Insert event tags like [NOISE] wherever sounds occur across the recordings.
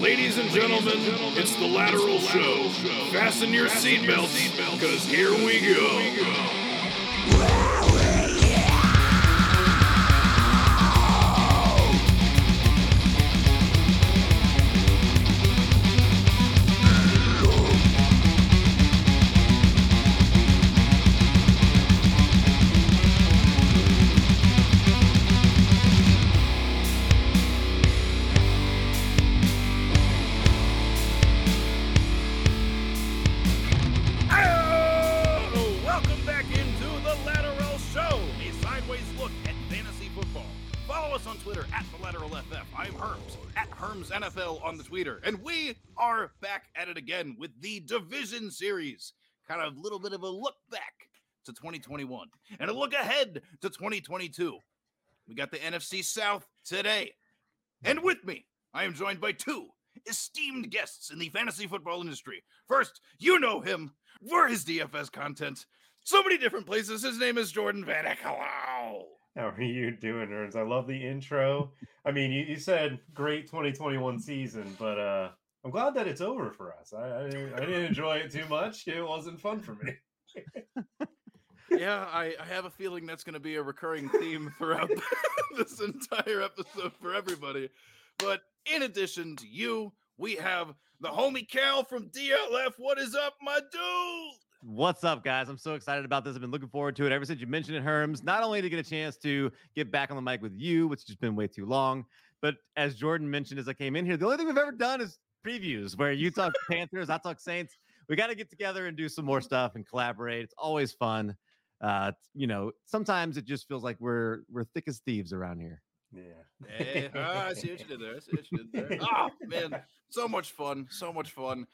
Ladies and gentlemen, it's the Lateral Show. Fasten your seatbelts, because here we go. And we are back at it again with the Division Series. Kind of a little bit of a look back to 2021 and a look ahead to 2022. We got the NFC South today, and with me, I am joined by two esteemed guests in the fantasy football industry. First, you know him for his DFS content. So many different places. His name is Jordan Vanek. Hello. [LAUGHS] How are you doing, Herms? I love the intro. I mean, you, you said great 2021 season, but uh, I'm glad that it's over for us. I, I, didn't, I didn't enjoy it too much. It wasn't fun for me. [LAUGHS] Yeah, I, I have a feeling that's going to be a recurring theme throughout [LAUGHS] this entire episode for everybody. But in addition to you, we have the homie Cal from DLF. What is up, my dude? What's up, guys? I'm so excited about this. I've been looking forward to it ever since you mentioned it, Herms. Not only to get a chance to get back on the mic with you, which has been way too long, but as Jordan mentioned as I came in here, the only thing we've ever done is previews where you talk [LAUGHS] Panthers, I talk Saints. We got to get together and do some more stuff and collaborate. It's always fun. Uh, you know, sometimes it just feels like we're we're thick as thieves around here. Yeah. Hey, ah, I see what you did there. I see what you did there. Oh [LAUGHS] man, so much fun, so much fun.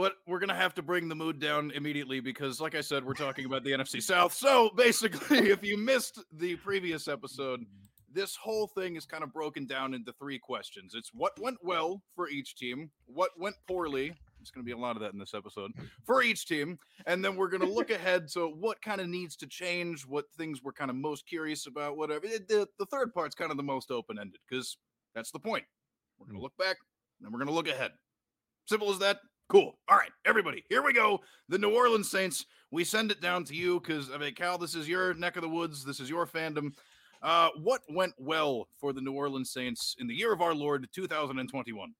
But we're gonna have to bring the mood down immediately because, like I said, we're talking about the NFC South. So [LAUGHS] basically, if you missed the previous episode, this whole thing is kind of broken down into three questions. It's what went well for each team, what went poorly. There's going to be a lot of that in this episode for each team. And then we're going to look ahead So, what kind of needs to change, what things we're kind of most curious about, whatever. The, the third part's kind of the most open ended because that's the point. We're going to mm. look back and then we're going to look ahead. Simple as that. Cool. All right, everybody, here we go. The New Orleans Saints. We send it down to you because I mean, Cal, this is your neck of the woods. This is your fandom. Uh, what went well for the New Orleans Saints in the year of our Lord 2021?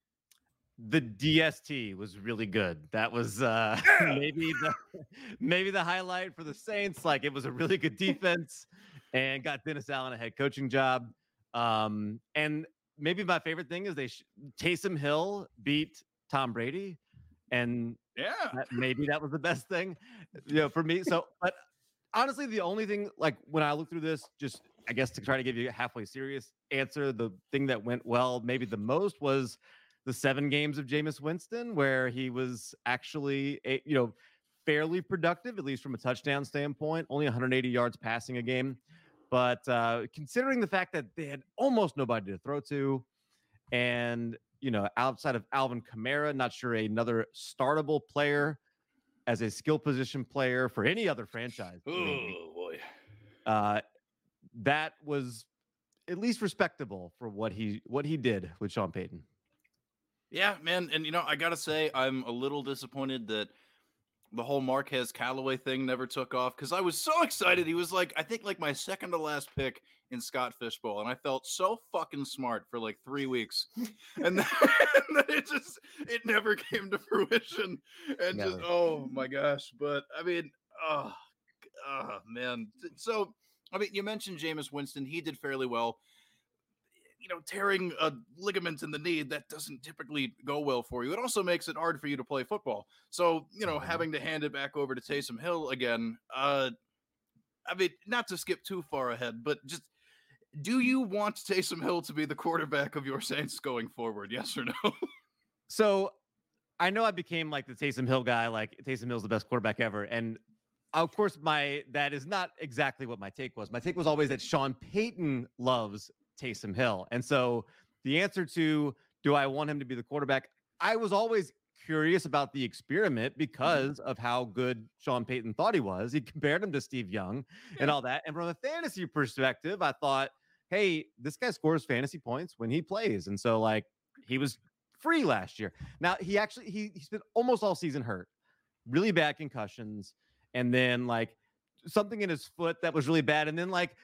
The DST was really good. That was uh Yeah. [LAUGHS] maybe the maybe the highlight for the Saints. Like it was a really good [LAUGHS] defense and got Dennis Allen a head coaching job. Um, and maybe my favorite thing is they sh- Taysom Hill beat Tom Brady, and Yeah. that, maybe that was the best thing, you know, for me. So, but honestly, the only thing, like when I look through this, just I guess to try to give you a halfway serious answer, the thing that went well, maybe the most was the seven games of Jameis Winston, where he was actually, a, you know, fairly productive, at least from a touchdown standpoint, only 180 yards passing a game. But uh, considering the fact that they had almost nobody to throw to, and you know, outside of Alvin Kamara, not sure another startable player as a skill position player for any other franchise. Oh boy. Uh, that was at least respectable for what he what he did with Sean Payton. Yeah, man, and you know, I gotta say, I'm a little disappointed that the whole Marquez Callaway thing never took off because I was so excited. He was like, I think like my second to last pick in Scott Fish Bowl, and I felt so fucking smart for like three weeks, [LAUGHS] and then, and [LAUGHS] then it just it never came to fruition, and just oh my gosh! But I mean, oh, oh man, so I mean, you mentioned Jameis Winston, he did fairly well you know, tearing a ligament in the knee, that doesn't typically go well for you. It also makes it hard for you to play football. So, you know, Mhm. having to hand it back over to Taysom Hill again, uh, I mean, not to skip too far ahead, but just do you want Taysom Hill to be the quarterback of your Saints going forward? Yes or no? So I know I became like the Taysom Hill guy, like Taysom Hill's the best quarterback ever. And of course, my that is not exactly what my take was. My take was always that Sean Payton loves Taysom Hill. And so the answer to do I want him to be the quarterback? I was always curious about the experiment mm-hmm. because of how good Sean Payton thought he was. He compared him to Steve Young and all that. And from a fantasy perspective, I thought, hey, this guy scores fantasy points when he plays. And so, like, he was free last year. Now he actually he he spent almost all season hurt, really bad concussions, and then like something in his foot that was really bad, and then like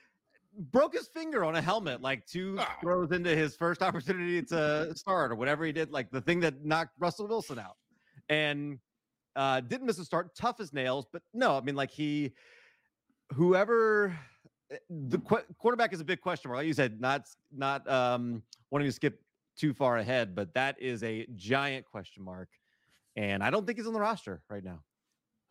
broke his finger on a helmet like two Ah. throws into his first [LAUGHS] opportunity to start or whatever he did, like the thing that knocked Russell Wilson out, and uh, didn't miss a start, tough as nails. But no, I mean like he, whoever the qu- quarterback is a big question mark. Like you said, not not um, wanting to skip too far ahead, but that is a giant question mark, and I don't think he's on the roster right now.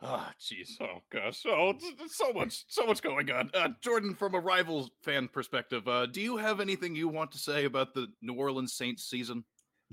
Ah, jeez. Oh gosh. Oh, it's- it's so much, so much going on. Uh, Jordan, from a Rivals fan perspective, uh, do you have anything you want to say about the New Orleans Saints season?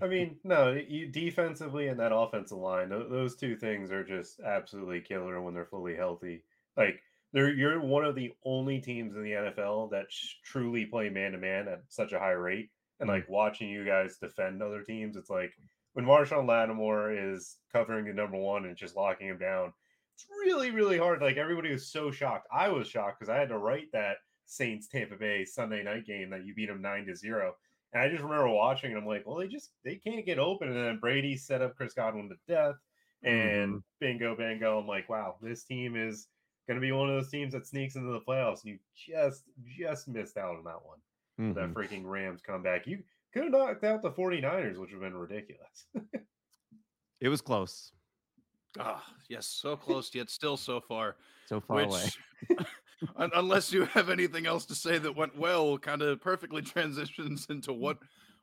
I mean, no, you defensively and that offensive line, those two things are just absolutely killer when they're fully healthy. Like, they're you're one of the only teams in the NFL that sh- truly play man to man at such a high rate. And mm. like watching you guys defend other teams, it's like when Marshon Lattimore is covering the number one and just locking him down, it's really, really hard. Like everybody was so shocked. I was shocked because I had to write that Saints Tampa Bay Sunday night game that you beat them nine to zero. And I just remember watching and I'm like, well, they just they can't get open. And then Brady set up Chris Godwin to death. Mm. And bingo, bango. I'm like, wow, this team is gonna be one of those teams that sneaks into the playoffs. And you just just missed out on that one. Mhm. That freaking Rams comeback. You could have knocked out the 49ers, which would have been ridiculous. [LAUGHS] It was close, Ah, yes, so close yet still so far. so far away. [LAUGHS] unless you have anything else to say that went well, kind of perfectly [LAUGHS] transitions into what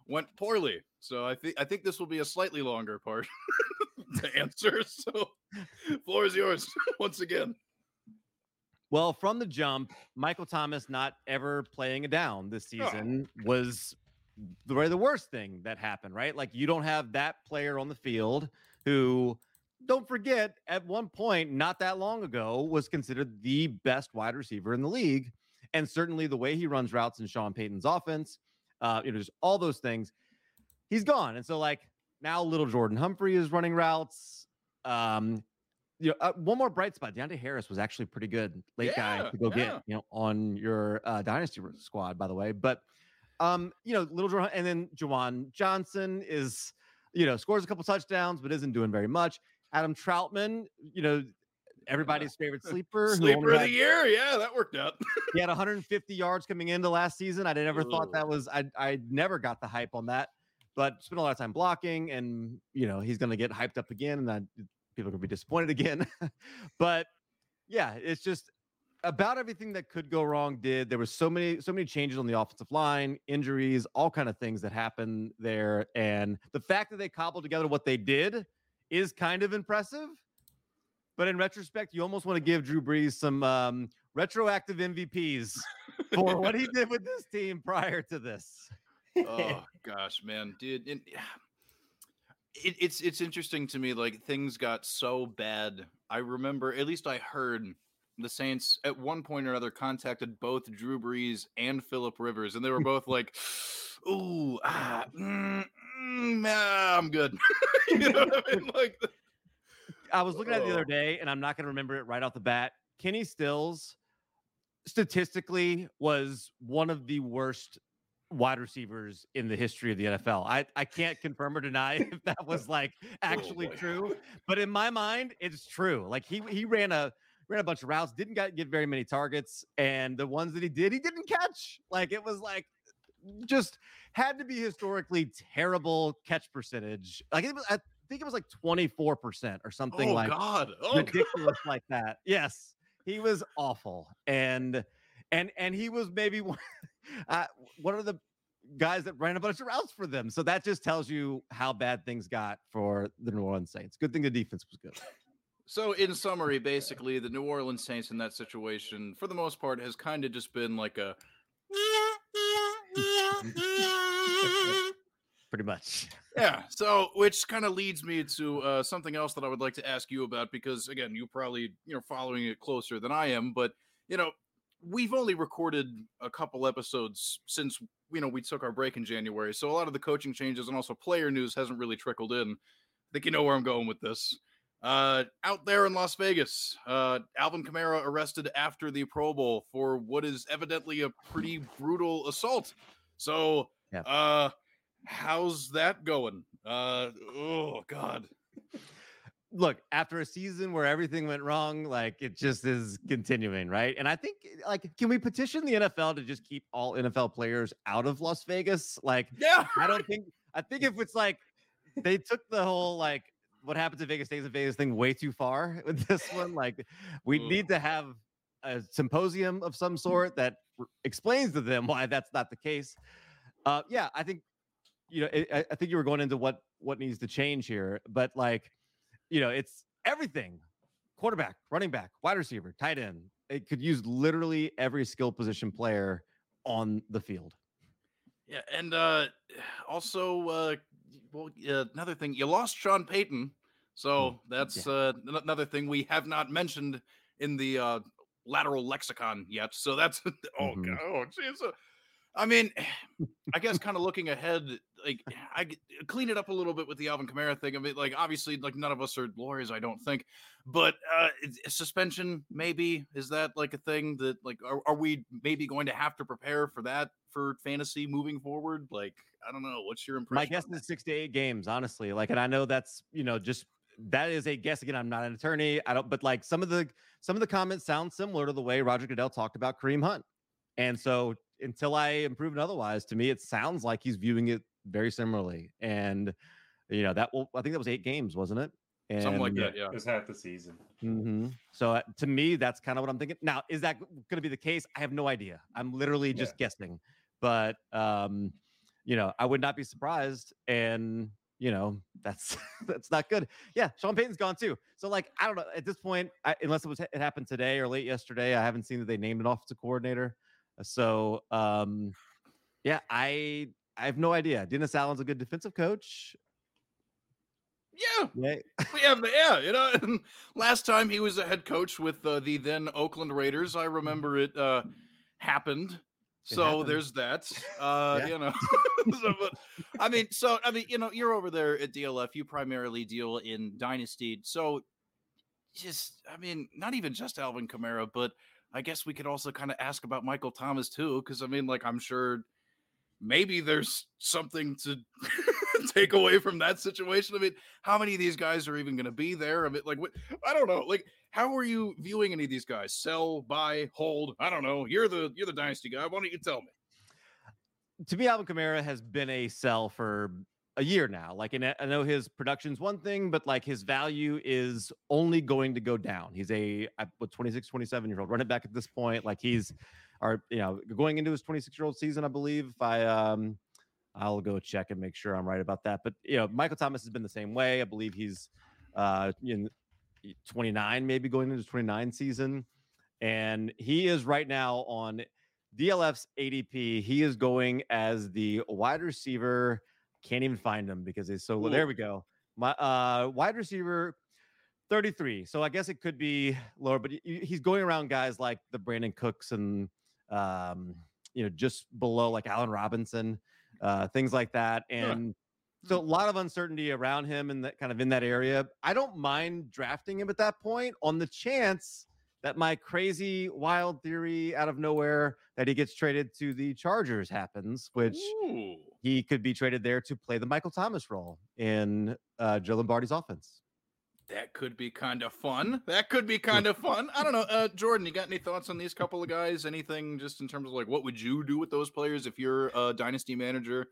went poorly. So I think I think this will be a slightly longer part to answer. So floor is yours once again. Well, from the jump, Michael Thomas not ever playing a down this Oh. season was the very the worst thing that happened, right? Like you don't have that player on the field who don't forget at one point not that long ago was considered the best wide receiver in the league and certainly the way he runs routes in Sean Payton's offense, uh, you know, just all those things. He's gone. And so like now little Jordan Humphrey is running routes. Um, you know, uh, one more bright spot. Deonte Harris was actually pretty good late guy to go yeah. get, you know, on your uh, dynasty squad, by the way. But, um, you know, little Jordan, and then Juwan Johnson is, you know, scores a couple touchdowns, but isn't doing very much. Adam Trautman, you know, everybody's favorite [LAUGHS] sleeper. Sleeper of had- the year. Yeah, that worked out. he had 150 yards coming into last season. I never thought that was I I never got the hype on that, but spent a lot of time blocking, and you know he's going to get hyped up again, and that people are going to be disappointed again. [LAUGHS] but yeah, it's just about everything that could go wrong did. There was so many so many changes on the offensive line, injuries, all kind of things that happened there, and the fact that they cobbled together what they did is kind of impressive. But in retrospect, you almost want to give Drew Brees some um, retroactive MVPs for what he [LAUGHS] did with this team prior to this. oh [LAUGHS] gosh, man, dude. And, it, it's it's interesting to me. Like things got so bad. I remember, at least I heard the Saints at one point or another contacted both Drew Brees and Philip Rivers, and they were both like, [LAUGHS] "Ooh, ah, mm, mm, nah, I'm good." [LAUGHS] you know what I mean? [LAUGHS] Like, I was looking at it the Oh. other day, and I'm not going to remember it right off the bat. Kenny Stills, statistically, was one of the worst wide receivers in the history of the NFL. I, I can't confirm or deny [LAUGHS] if that was [LAUGHS] like oh actually boy. true, [LAUGHS] but in my mind, it's true. Like he he ran a ran a bunch of routes, didn't get, get very many targets, and the ones that he did, he didn't catch. Like it was like just had to be historically terrible catch percentage. Like it was, I think it was like 24% or something oh like God, oh God. ridiculous like that. Yes, he was awful, and and and he was maybe [LAUGHS] one, uh, one of the guys that ran a bunch of routes for them. So that just tells you how bad things got for the New Orleans Saints. Good thing the defense was good. So, in summary, basically, the New Orleans Saints in that situation, for the most part, has kind of just been like a. Pretty much. Yeah. So, which kind of leads me to uh, something else that I would like to ask you about because, again, you probably you know following it closer than I am, but you know, we've only recorded a couple episodes since you know we took our break in January, so a lot of the coaching changes and also player news hasn't really trickled in. I think you know where I'm going with this. Uh, out there in Las Vegas, uh, Alvin Kamara arrested after the Pro Bowl for what is evidently a pretty brutal assault. So, Yeah. uh, how's that going? Uh, oh God. Look, after a season where everything went wrong, like it just is continuing, right? And I think, like, can we petition the NFL to just keep all NFL players out of Las Vegas? Like, Yeah. I don't think. I think if it's like they took the whole like what happens in Vegas stays in Vegas thing way too far with this one. Like, we need to have a symposium of some sort that r- explains to them why that's not the case. Uh, yeah, I think you know. I, I think you were going into what what needs to change here, but like, you know, it's everything: quarterback, running back, wide receiver, tight end. It could use literally every skill position player on the field. Yeah, and uh also uh well uh, another thing, you lost Sean Payton. So that's uh n- another thing we have not mentioned in the uh lateral lexicon yet. So that's [LAUGHS] oh Mhm. god, oh jeez. uh, I mean, I guess [LAUGHS] kind of looking ahead, like I clean it up a little bit with the Alvin Kamara thing. I mean, like obviously, like none of us are lawyers, I don't think, but uh suspension maybe is that like a thing that like are, are we maybe going to have to prepare for that for fantasy moving forward? Like I don't know. What's your impression? My guess is six to eight games, honestly. Like, and I know that's you know just that is a guess. Again, I'm not an attorney. I don't, but like some of the some of the comments sound similar to the way Roger Goodell talked about Kareem Hunt, and so until I am proven otherwise, to me it sounds like he's viewing it very similarly. And you know that will I think that was eight games, wasn't it? And, Something like that. Yeah. It was half the season. Mhm. So uh, to me, that's kind of what I'm thinking. Now, is that going to be the case? I have no idea. I'm literally just guessing. But um, you know, I would not be surprised. And you know, that's [LAUGHS] that's not good. Yeah, Sean Payton's gone too. So like, I don't know at this point, I, unless it was it happened today or late yesterday. I haven't seen that they named an offensive coordinator. So um, yeah, I I have no idea. Dennis Allen's a good defensive coach. Yeah. Yeah, We have the yeah, you know. And [LAUGHS] last time he was a head coach with uh, the then Oakland Raiders, I remember it uh, happened. It So happened. there's that. [LAUGHS] Uh, Yeah. You know, [LAUGHS] so, but I mean, so I mean, you know, you're over there at DLF. You primarily deal in Dynasty, so just I mean, not even just Alvin Kamara, but I guess we could also kind of ask about Michael Thomas too, because I mean, like, I'm sure maybe there's something to [LAUGHS] take away from that situation. I mean, how many of these guys are even going to be there? I mean, like, what? I don't know. Like, how are you viewing any of these guys? Sell, buy, hold? I don't know. You're the you're the dynasty guy. Why don't you tell me? to me, Alvin Kamara has been a sell for a year now. Like, and I know his production's one thing, but like his value is only going to go down. He's a what 26, 27 year old running back at this point. Like he's, or you know, going into his 26 year old season, I believe. If I um, I'll go check and make sure I'm right about that. But you know, Michael Thomas has been the same way. I believe he's uh in 29, maybe going into 29 season, and he is right now on DLF's ADP, he is going as the wide receiver. Can't even find him because he's so Ooh. there we go. My uh wide receiver 33. So I guess it could be lower, but he's going around guys like the Brandin Cooks and um you know just below like Allen Robinson, uh things like that. Huh. And so a lot of uncertainty around him and that kind of in that area. I don't mind drafting him at that point on the chance that my crazy wild theory out of nowhere that he gets traded to the Chargers happens, which Ooh. He could be traded there to play the Michael Thomas role in uh, Joe Lombardi's offense. That could be kind of fun. That could be kind of fun. I don't know. Uh, Jordan, you got any thoughts on these couple of guys? Anything just in terms of like what would you do with those players if you're a dynasty manager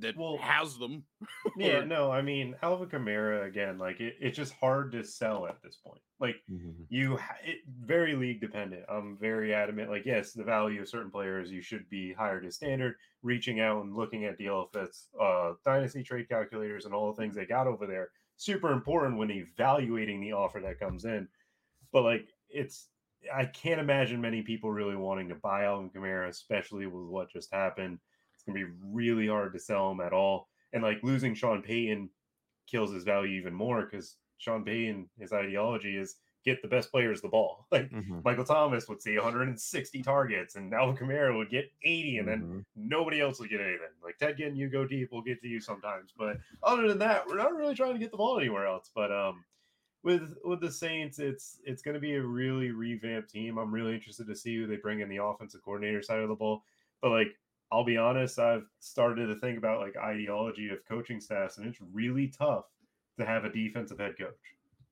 that Well, has them? [LAUGHS] Yeah, no, I mean Alvin Kamara again. Like it, it's just hard to sell at this point. Like you, it, very league dependent. I'm very adamant. Like yes, the value of certain players you should be higher to standard. Reaching out and looking at DLFS uh, dynasty trade calculators and all the things they got over there, super important when evaluating the offer that comes in. But like it's, I can't imagine many people really wanting to buy Alvin Kamara, especially with what just happened. It's gonna be really hard to sell him at all and like losing Sean Payton kills his value even more because Sean Payton, his ideology is get the best players the ball. [LAUGHS] Like Mhm. Michael Thomas would see 160 targets, and Alvin Kamara would get 80, and then Mhm. nobody else would get anything. Like Ted getting you go deep, we'll get to you sometimes, but other than that, we're not really trying to get the ball anywhere else. But um, with with the Saints, it's it's going to be a really revamped team. I'm really interested to see who they bring in the offensive coordinator side of the ball. But like I'll be honest, I've started to think about like ideology of coaching staffs, and it's really tough to have a defensive head coach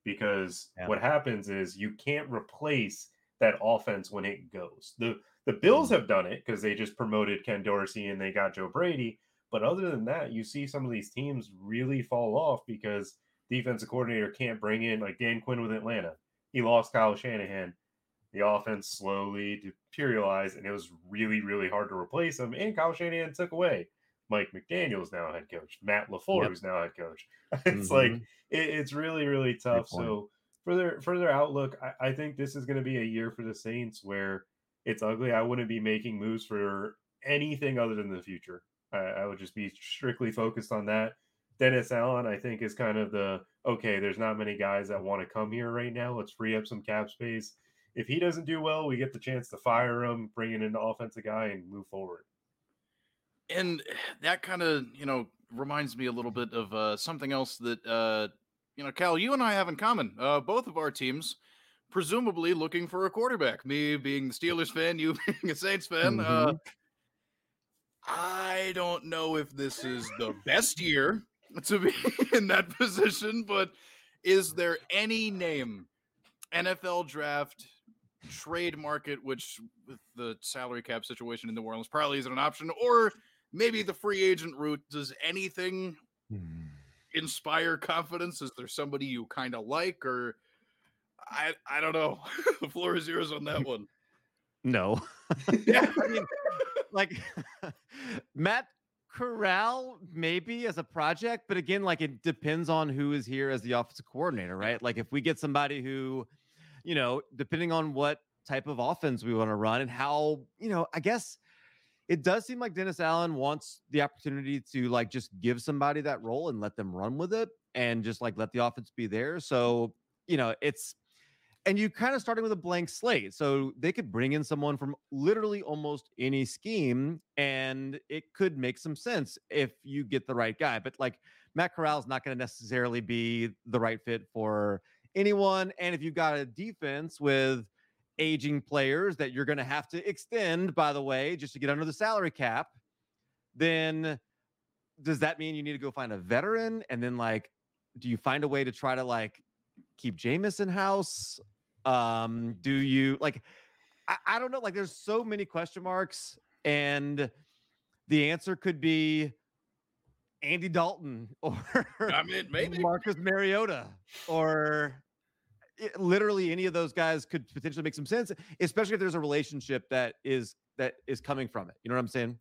because Yeah. what happens is you can't replace that offense when it goes. The the Bills mm. have done it because they just promoted Ken Dorsey and they got Joe Brady. But other than that, you see some of these teams really fall off because defensive coordinator can't bring in like Dan Quinn with Atlanta. He lost Kyle Shanahan. The offense slowly deteriorated, and it was really, really hard to replace him. And Kyle Shanahan took away Mike McDaniel's now head coach, Matt LaFleur, Yep. who's now head coach. [LAUGHS] It's like Mhm. it, it's really, really tough. So for their for their outlook, I, I think this is going to be a year for the Saints where it's ugly. I wouldn't be making moves for anything other than the future. I, I would just be strictly focused on that. Dennis Allen, I think, is kind of the okay. There's not many guys that want to come here right now. Let's free up some cap space. If he doesn't do well, we get the chance to fire him, bring in an offensive guy, and move forward. and that kind of you know reminds me a little bit of uh, something else that uh, you know cal you and i have in common uh, both of our teams presumably looking for a quarterback me being the steelers fan you [LAUGHS] being a saints fan uh, Mhm. i don't know if this is the best year to be [LAUGHS] in that position but is there any name nfl draft trade market which with the salary cap situation in new orleans probably isn't an option or maybe the free agent route does anything Hmm. inspire confidence is there somebody you kind of like or i i don't know [LAUGHS] the floor is yours on that one No. [LAUGHS] yeah I mean, like [LAUGHS] Matt Corral, maybe as a project, but again, like it depends on who is here as the offensive coordinator, right? Like if we get somebody who, you know, depending on what type of offense we want to run and how, you know, I guess it does seem like Dennis Allen wants the opportunity to like just give somebody that role and let them run with it and just like let the offense be there. So, you know, it's and you kind of starting with a blank slate. So they could bring in someone from literally almost any scheme and it could make some sense if you get the right guy. But like Matt Corral is not going to necessarily be the right fit for anyone. And if you've got a defense with aging players that you're going to have to extend, by the way, just to get under the salary cap, then does that mean you need to go find a veteran? And then like, do you find a way to try to like keep Jameis in house? Um, do you like I, I don't know, like there's so many question marks, and the answer could be Andy Dalton [LAUGHS] or i mean maybe Marcus Mariota or it- literally any of those guys could potentially make some sense, especially if there's a relationship that is that is coming from it. You know what I'm saying?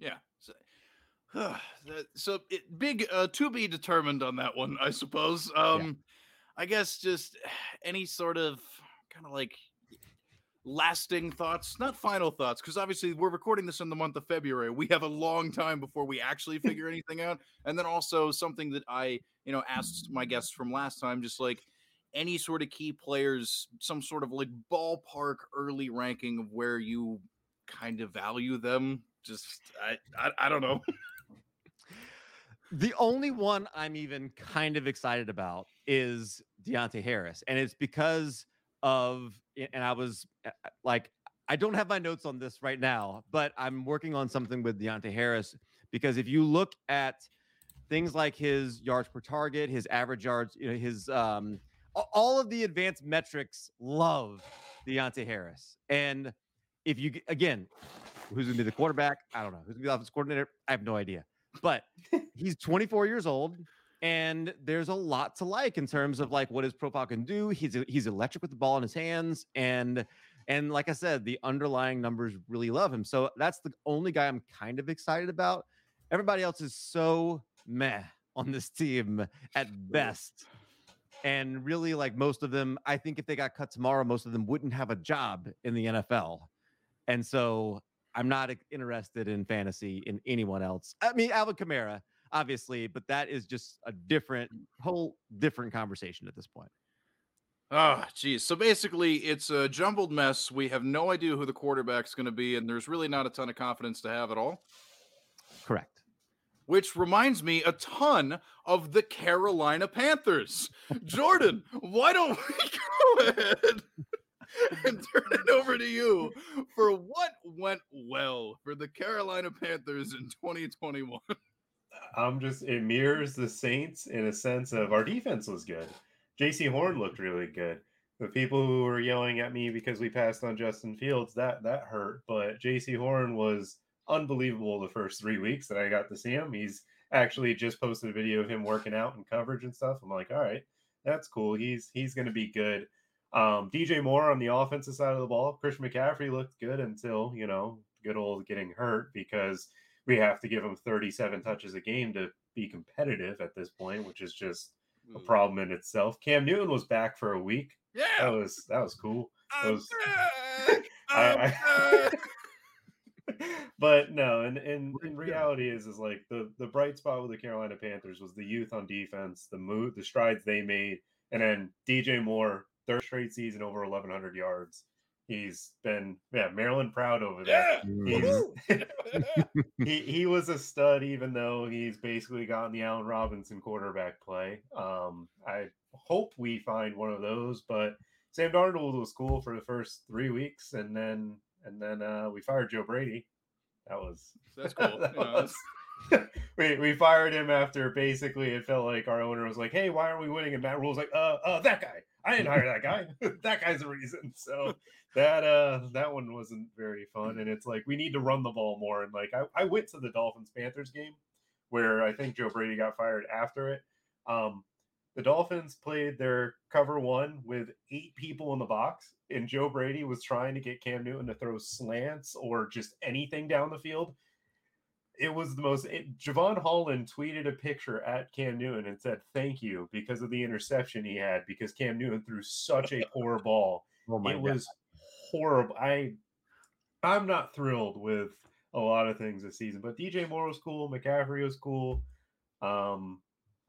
yeah so, [SIGHS] that- so it, big uh to be determined on that one i suppose. Um i guess just [SIGHS] any sort of kind of like lasting thoughts not final thoughts because obviously we're recording this in the month of february. We have a long time before we actually [LAUGHS] figure anything out. And then also something that i you know asked my guests from last time just like any sort of key players some sort of like ballpark early ranking of where you kind of value them? Just i i, I don't know. The only one I'm even kind of excited about is Deonte Harris, and it's because of and I was like, I don't have my notes on this right now, but I'm working on something with Deonte Harris because if you look at things like his yards per target, his average yards, you know, his um, all of the advanced metrics love Deonte Harris, and if you again, who's gonna be the quarterback? I don't know. Who's gonna be the offensive coordinator? I have no idea, but [LAUGHS] he's 24 years old and there's a lot to like in terms of like what his profile can do he's he's electric with the ball in his hands and and like i said the underlying numbers really love him so that's the only guy i'm kind of excited about everybody else is so meh on this team at best and really like most of them i think if they got cut tomorrow most of them wouldn't have a job in the nfl and so i'm not interested in fantasy in anyone else i mean alvin kamara obviously, but that is just a different, mm. whole different conversation at this point. Oh, geez. So basically, it's a jumbled mess. We have no idea who the quarterback's going to be, and there's really not a ton of confidence to have at all. Correct. Which reminds me a ton of the Carolina Panthers. Jordan, why don't we [LAUGHS] go ahead and turn it over to you for what went well for the Carolina Panthers in 2021. I'm just it mirrors the Saints in a sense of our defense was good. Jaycee Horn looked really good. The people who were yelling at me because we passed on Justin Fields, that that hurt. But Jaycee Horn was unbelievable the first three weeks that I got to see him. He's actually just posted a video of him working out and coverage and stuff. I'm like, all right, that's cool. He's he's gonna be good. Um, DJ Moore on the offensive side of the ball. Christian McCaffrey looked good until, you know, good old getting hurt because we have to give him 37 touches a game to be competitive at this point, which is just a problem in itself. Cam Newton was back for a week. Yeah. That was that was cool. Was- [LAUGHS] I- I-. [LAUGHS] but no, and in, in reality is is like the the bright spot with the Carolina Panthers was the youth on defense, the move, the strides they made, and then DJ Moore, third straight season over 1100 yards. He's been yeah, Maryland proud over there. yeah. He's, [LAUGHS] he he was a stud, even though he's basically gotten the Allen Robinson quarterback play. Um, I hope we find one of those, but Sam Darnold was cool for the first three weeks, and then and then uh, we fired Joe Brady. That was That's cool. [LAUGHS] that was- [LAUGHS] we we fired him after basically it felt like our owner was like, "Hey, why aren't we winning?" And Matt Rhule's like, "Uh, uh, that guy. I didn't hire that guy. [LAUGHS] that guy's the reason." So that uh that one wasn't very fun. And it's like we need to run the ball more. And like I, I went to the Dolphins Panthers game where I think Joe Brady got fired after it. Um, the Dolphins played their cover one with eight people in the box, and Joe Brady was trying to get Cam Newton to throw slants or just anything down the field. It was the most. It, Jevon Holland tweeted a picture at Cam Newton and said, "Thank you because of the interception he had because Cam Newton threw such a poor [LAUGHS] ball. Oh it God. was horrible. I I'm not thrilled with a lot of things this season, but DJ Moore was cool. McCaffrey was cool. Um,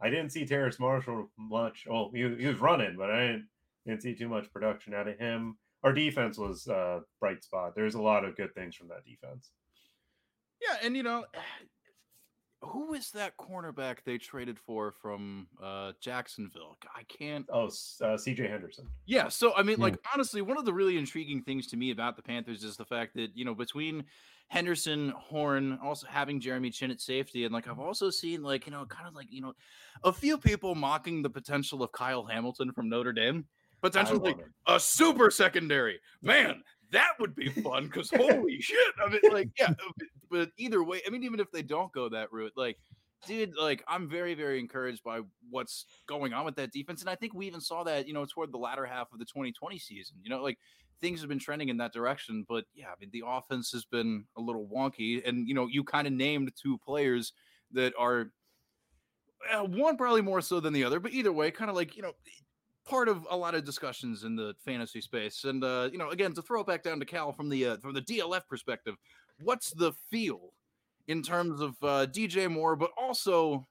I didn't see Terrace Marshall much. Oh, he, he was running, but I didn't, didn't see too much production out of him. Our defense was uh, bright spot. There's a lot of good things from that defense. Yeah, and you know, who is that cornerback they traded for from uh, Jacksonville? I can't. Oh, uh, CJ Henderson. Yeah, so I mean, Hmm. like honestly, one of the really intriguing things to me about the Panthers is the fact that you know between Henderson, Horn, also having Jeremy Chinn at safety, and like I've also seen like you know kind of like you know a few people mocking the potential of Kyle Hamilton from Notre Dame, potentially a super secondary. Man, that would be fun because [LAUGHS] holy shit! I mean, like yeah, but- either way, I mean, even if they don't go that route, like. Dude, like I'm very, very encouraged by what's going on with that defense, and I think we even saw that, you know, toward the latter half of the 2020 season. You know, like things have been trending in that direction, but yeah, I mean, the offense has been a little wonky, and you know, you kind of named two players that are uh, one probably more so than the other, but either way, kind of like you know, part of a lot of discussions in the fantasy space. And uh, you know, again, to throw it back down to Cal from the uh, from the DLF perspective, what's the feel in terms of uh, DJ Moore, but also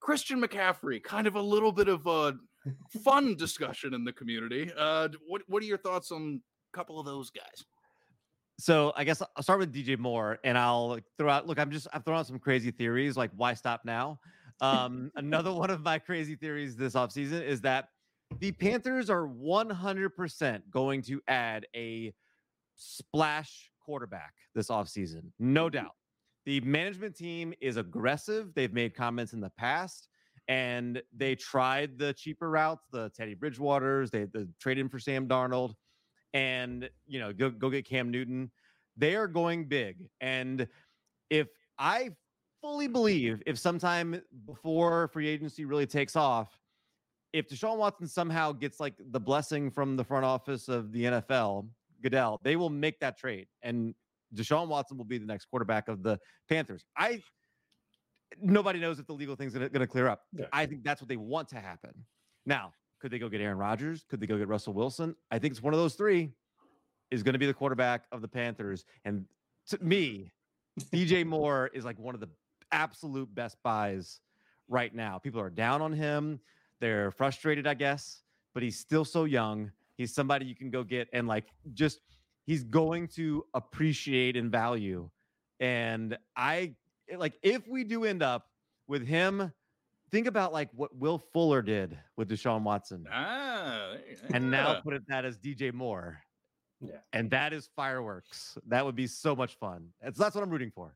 Christian McCaffrey? Kind of a little bit of a [LAUGHS] fun discussion in the community. Uh, what what are your thoughts on a couple of those guys? So I guess I'll start with DJ Moore and I'll throw out look, I'm just I've thrown out some crazy theories like why stop now? Um, [LAUGHS] another one of my crazy theories this offseason is that the Panthers are 100% going to add a splash quarterback this offseason. No mm-hmm. doubt. The management team is aggressive. They've made comments in the past and they tried the cheaper routes, the Teddy Bridgewaters, they the trade in for Sam Darnold and you know go go get Cam Newton. They are going big, and if I fully believe if sometime before free agency really takes off, if Deshaun Watson somehow gets like the blessing from the front office of the NFL, Goodell, they will make that trade, and Deshaun Watson will be the next quarterback of the Panthers. I nobody knows if the legal thing's going to clear up. Yeah. I think that's what they want to happen. Now, could they go get Aaron Rodgers? Could they go get Russell Wilson? I think it's one of those three is going to be the quarterback of the Panthers. And to me, DJ Moore is like one of the absolute best buys right now. People are down on him. They're frustrated, I guess, but he's still so young. He's somebody you can go get and like just he's going to appreciate in value. And I like if we do end up with him think about like what Will Fuller did with Deshaun Watson, Ah, and now put it that as DJ Moore. Yeah. And that is fireworks. That would be so much fun. That's that's what I'm rooting for.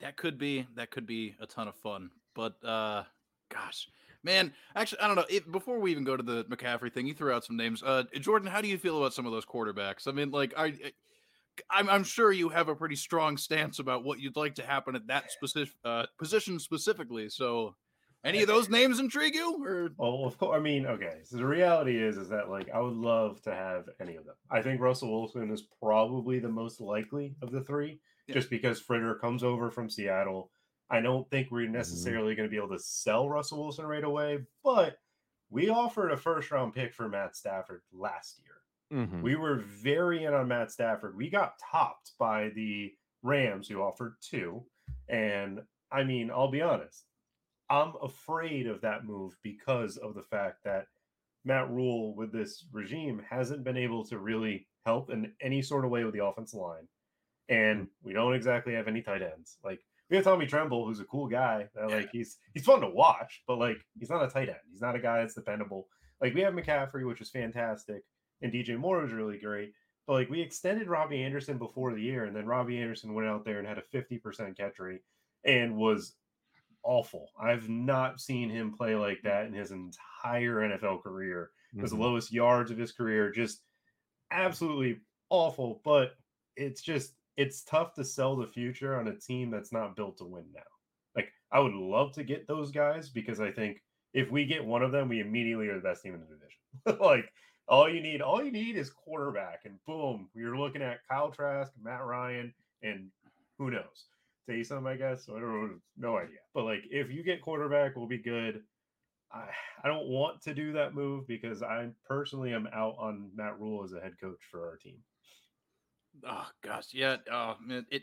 that could be that could be a ton of fun. But uh gosh, man, actually, I don't know. It, before we even go to the McCaffrey thing, you threw out some names. Uh, Jordan, how do you feel about some of those quarterbacks? I mean, like, I, I'm, I'm sure you have a pretty strong stance about what you'd like to happen at that specific uh, position specifically. So, any of those names intrigue you? Or Well, of course. I mean, okay. So the reality is, is that like I would love to have any of them. I think Russell Wilson is probably the most likely of the three, Yeah. just because Fitterer comes over from Seattle. I don't think we're necessarily going to be able to sell Russell Wilson right away, but we offered a first round pick for Matt Stafford last year. Mhm. We were very in on Matt Stafford. We got topped by the Rams, who offered two. And I mean, I'll be honest, I'm afraid of that move because of the fact that Matt Rhule with this regime hasn't been able to really help in any sort of way with the offensive line. And we don't exactly have any tight ends. Like we have Tommy Tremble, who's a cool guy. That, like he's he's fun to watch, but like he's not a tight end. He's not a guy that's dependable. Like we have McCaffrey, which is fantastic, and DJ Moore was really great. But like we extended Robbie Anderson before the year, and then Robbie Anderson went out there and had a 50% catch rate and was awful. I've not seen him play like that in his entire NFL career. It was the Mhm. lowest yards of his career, just absolutely awful. But it's just it's tough to sell the future on a team that's not built to win now. Like I would love to get those guys because I think if we get one of them, we immediately are the best team in the division. [LAUGHS] like all you need, all you need is quarterback, and boom, you're looking at Kyle Trask, Matt Ryan, and who knows? Taysom, I guess. So I don't know, no idea. But like, if you get quarterback, we'll be good. I I don't want to do that move because I personally am out on Matt Rhule as a head coach for our team. Oh gosh, yeah. Oh man, it.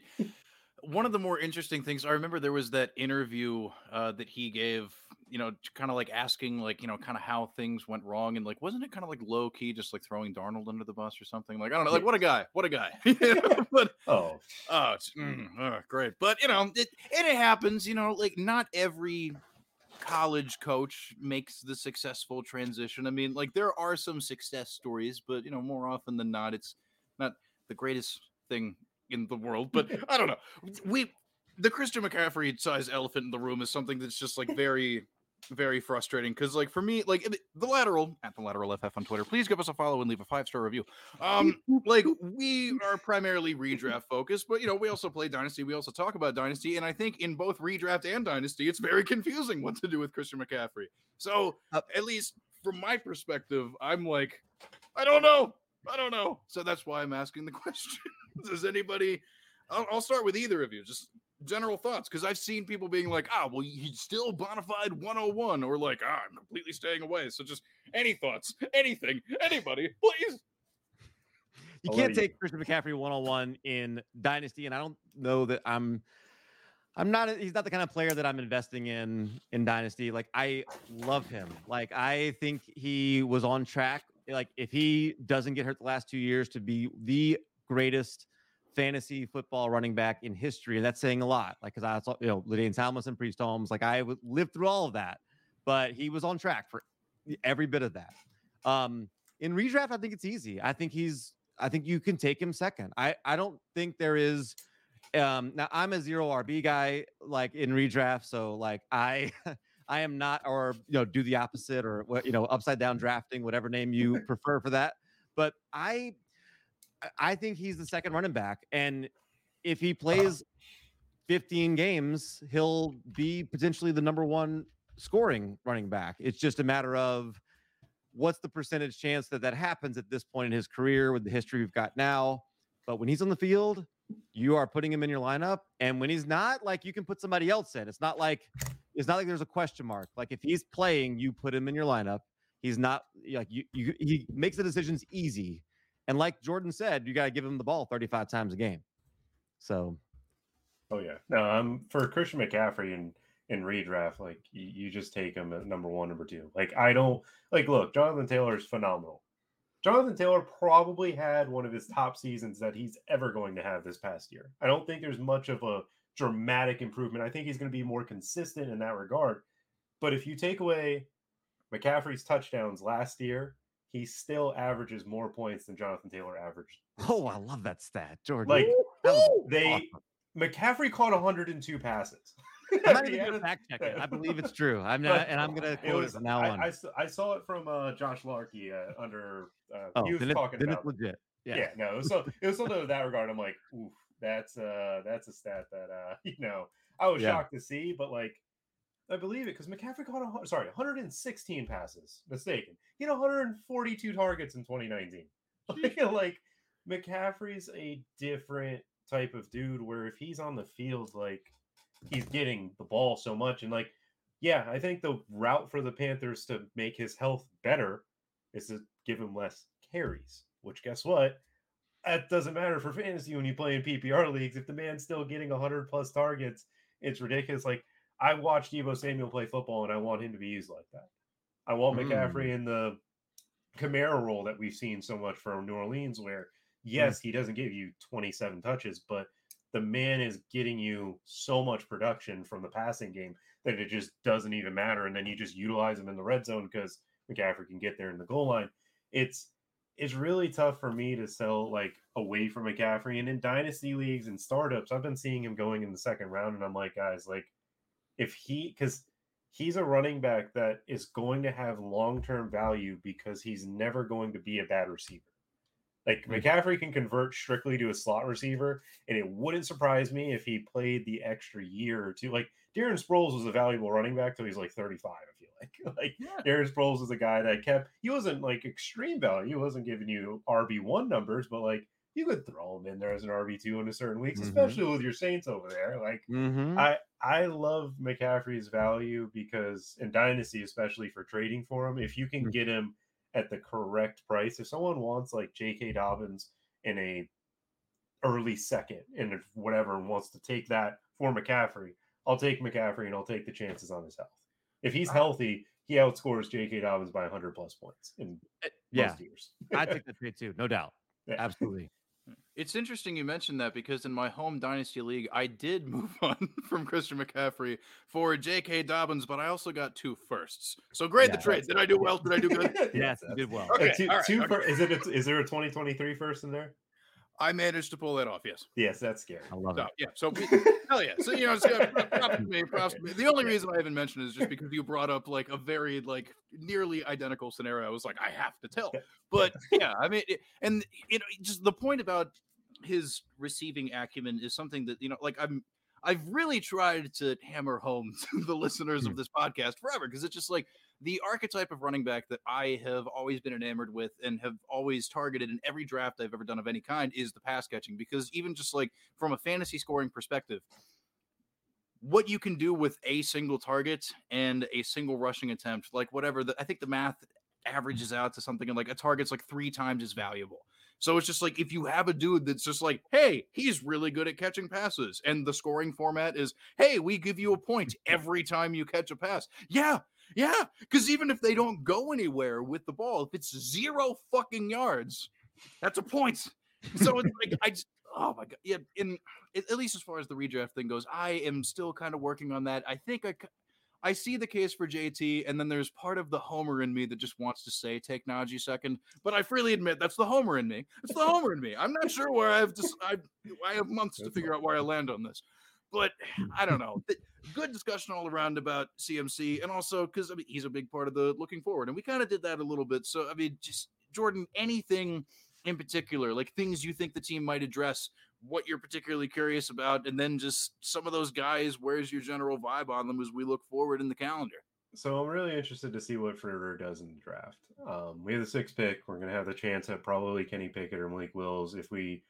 One of the more interesting things I remember there was that interview uh, that he gave. You know, kind of like asking, like you know, kind of how things went wrong, and like wasn't it kind of like low key, just like throwing Darnold under the bus or something? Like I don't know, like what a guy, what a guy. [LAUGHS] [LAUGHS] but Oh, oh, mm, oh, great. But you know, it it happens. You know, like not every college coach makes the successful transition. I mean, like there are some success stories, but you know, more often than not, it's not the greatest thing in the world. But [LAUGHS] I don't know. We the Christian McCaffrey size elephant in the room is something that's just like very very frustrating because like for me like the lateral at the lateral ff on twitter please give us a follow and leave a five star review um [LAUGHS] like we are primarily redraft focused but you know we also play dynasty we also talk about dynasty and i think in both redraft and dynasty it's very confusing what to do with christian mccaffrey so Uh, at least from my perspective i'm like i don't know i don't know so that's why i'm asking the [LAUGHS] question does anybody I'll, I'll start with either of you just general thoughts because I've seen people being like, ah, well, he's still bonafide 101, or like, ah, I'm completely staying away. So just any thoughts, anything, anybody, please. You I'll can't let you- take Christian McCaffrey one on one in Dynasty, and I don't know that I'm. I'm not. He's not the kind of player that I'm investing in in Dynasty. Like I love him. Like I think he was on track. Like if he doesn't get hurt the last two years to be the greatest fantasy football running back in history, and that's saying a lot. Like because I saw you know LaDainian Tomlinson, Priest Holmes. Like I lived through all of that, but he was on track for every bit of that. Um, in redraft, I think it's easy. I think he's. I think you can take him second. I I don't think there is. Um, now I'm a zero RB guy, like in redraft. So like I. [LAUGHS] I am not, or you know, do the opposite, or what you know, upside down drafting, whatever name you prefer for that. But I, I- I think he's the second running back, and if he uh-huh. plays 15 games, he'll be potentially the number one scoring running back. It's just a matter of what's the percentage chance that that happens at this point in his career with the history we've got now. But when he's on the field, you are putting him in your lineup, and when he's not, like you can put somebody else in. It's not like it's not like there's a question mark. Like if he's playing, you put him in your lineup. He's not like you. you he makes the decisions easy, and like Jordan said, you got to give him the ball 35 times a game. So oh yeah. No, I'm for Christian McCaffrey and in redraft. Like you, you just take him at number one, number two. Like I don't like. Look, Jonathan Taylor is phenomenal. Jonathan Taylor probably had one of his top seasons that he's ever going to have this past year. I don't think there's much of a dramatic improvement. I think he's going to be more consistent in that regard. But if you take away McCaffrey's touchdowns last year, he still averages more points than Jonathan Taylor averaged. Oh. I love that stat, Jordan. Like they awesome. McCaffrey caught 102 passes. [LAUGHS] I'm not even gonna fact check it. I believe it's [LAUGHS] true. I'm not, and I'm gonna quote it was from now I, on. I, I saw it from uh, Josh Larkey uh, under uh, oh, he was it, talking about legit. Yeah. yeah. no, so, it was something in that regard. I'm like, oof, that's uh that's a stat that uh [LAUGHS] you know I was Yeah. shocked to see, but like I believe it because McCaffrey caught a sorry 116 passes, mistaken. He had 142 targets in 2019. [LAUGHS] like, like McCaffrey's a different type of dude where if he's on the field, like he's getting the ball so much and like yeah, I think the route for the Panthers to make his health better is to give him less carries. Which guess what? That doesn't matter for fantasy when you play in PPR leagues. If the man's still getting 100 plus targets, it's ridiculous. Like I watched Deebo Samuel play football, and I want him to be used like that. I want Mm. McCaffrey in the Kamara role that we've seen so much from New Orleans, where yes, he doesn't give you 27 touches, but the man is getting you so much production from the passing game that it just doesn't even matter. And then you just utilize him in the red zone because McCaffrey can get there in the goal line. It's it's really tough for me to sell like away from McCaffrey. And in dynasty leagues and startups, I've been seeing him going in the second round, and I'm like, guys, like if he because he's a running back that is going to have long-term value because he's never going to be a bad receiver. Like Mm. McCaffrey can convert strictly to a slot receiver, and it wouldn't surprise me if he played the extra year or two. Like Darren Sproles was a valuable running back till he's like 35. Like [LAUGHS] like Yeah. Darren Sproles was a guy that kept he wasn't like extreme value. He wasn't giving you RB one numbers, but like you could throw him in there as an RB two in a certain weeks, Mhm. especially with your Saints over there. Like Mm-hmm. I I love McCaffrey's value because in dynasty, especially for trading for him, if you can Mm. get him at the correct price, if someone wants like J.K. Dobbins in a early second and if whatever wants to take that for McCaffrey, I'll take McCaffrey and I'll take the chances on his health. If he's healthy, he outscores J.K. Dobbins by 100 plus points in yeah, most years. I take [LAUGHS] that trade too, no doubt. Yeah. Absolutely. [LAUGHS] It's interesting you mentioned that because in my home dynasty league, I did [LAUGHS] move on from Christian McCaffrey for J.K. Dobbins, but I also got two firsts. So great the trade. Did I do well? Did I do good? Yes, you did well. Uh, Okay, two, all right, two okay. fir- is it? A, is there a 2023 first in there? I managed to pull that off. Yes. Yes, that's scary. I love So, it. yeah. So [LAUGHS] hell yeah. So you know, it's, uh, props to me. Props to me. The only reason I haven't mentioned is just because you brought up like a very like nearly identical scenario. I was like, I have to tell. [LAUGHS] But yeah, I mean, it, and you know, just the point about his receiving acumen is something that you know, like I'm. I've really tried to hammer home to [LAUGHS] the listeners of this podcast forever because it's just like the archetype of running back that I have always been enamored with and have always targeted in every draft I've ever done of any kind is the pass catching. Because even just like from a fantasy scoring perspective, what you can do with a single target and a single rushing attempt, like whatever, the, I think the math averages out to something and like a target's like three times as valuable. So it's just like if you have a dude that's just like, hey, he's really good at catching passes, and the scoring format is, hey, we give you a point [LAUGHS] every time you catch a pass. Yeah, yeah, because even if they don't go anywhere with the ball, if it's zero fucking yards, that's a point. So it's [LAUGHS] like I just, oh my god, yeah. In at at least as far as the redraft thing goes, I am still kind of working on that. I think I. I see the case for JT, and then there's part of the homer in me that just wants to say take Najee second, but I freely admit that's the homer in me. It's the homer in me. I'm not sure where I've just I I have months to That's figure out where I land on this, but [LAUGHS] I don't know. Good discussion all around about CMC, and also because I mean he's a big part of the looking forward, and we kind of did that a little bit. So I mean, just Jordan, anything in particular, like things you think the team might address, what you're particularly curious about, and then just some of those guys. Where's your general vibe on them as we look forward in the calendar? So I'm really interested to see what Fitterer does in the draft. Um, we have the sixth pick. We're going to have the chance at probably Kenny Pickett or Malik Willis. If we,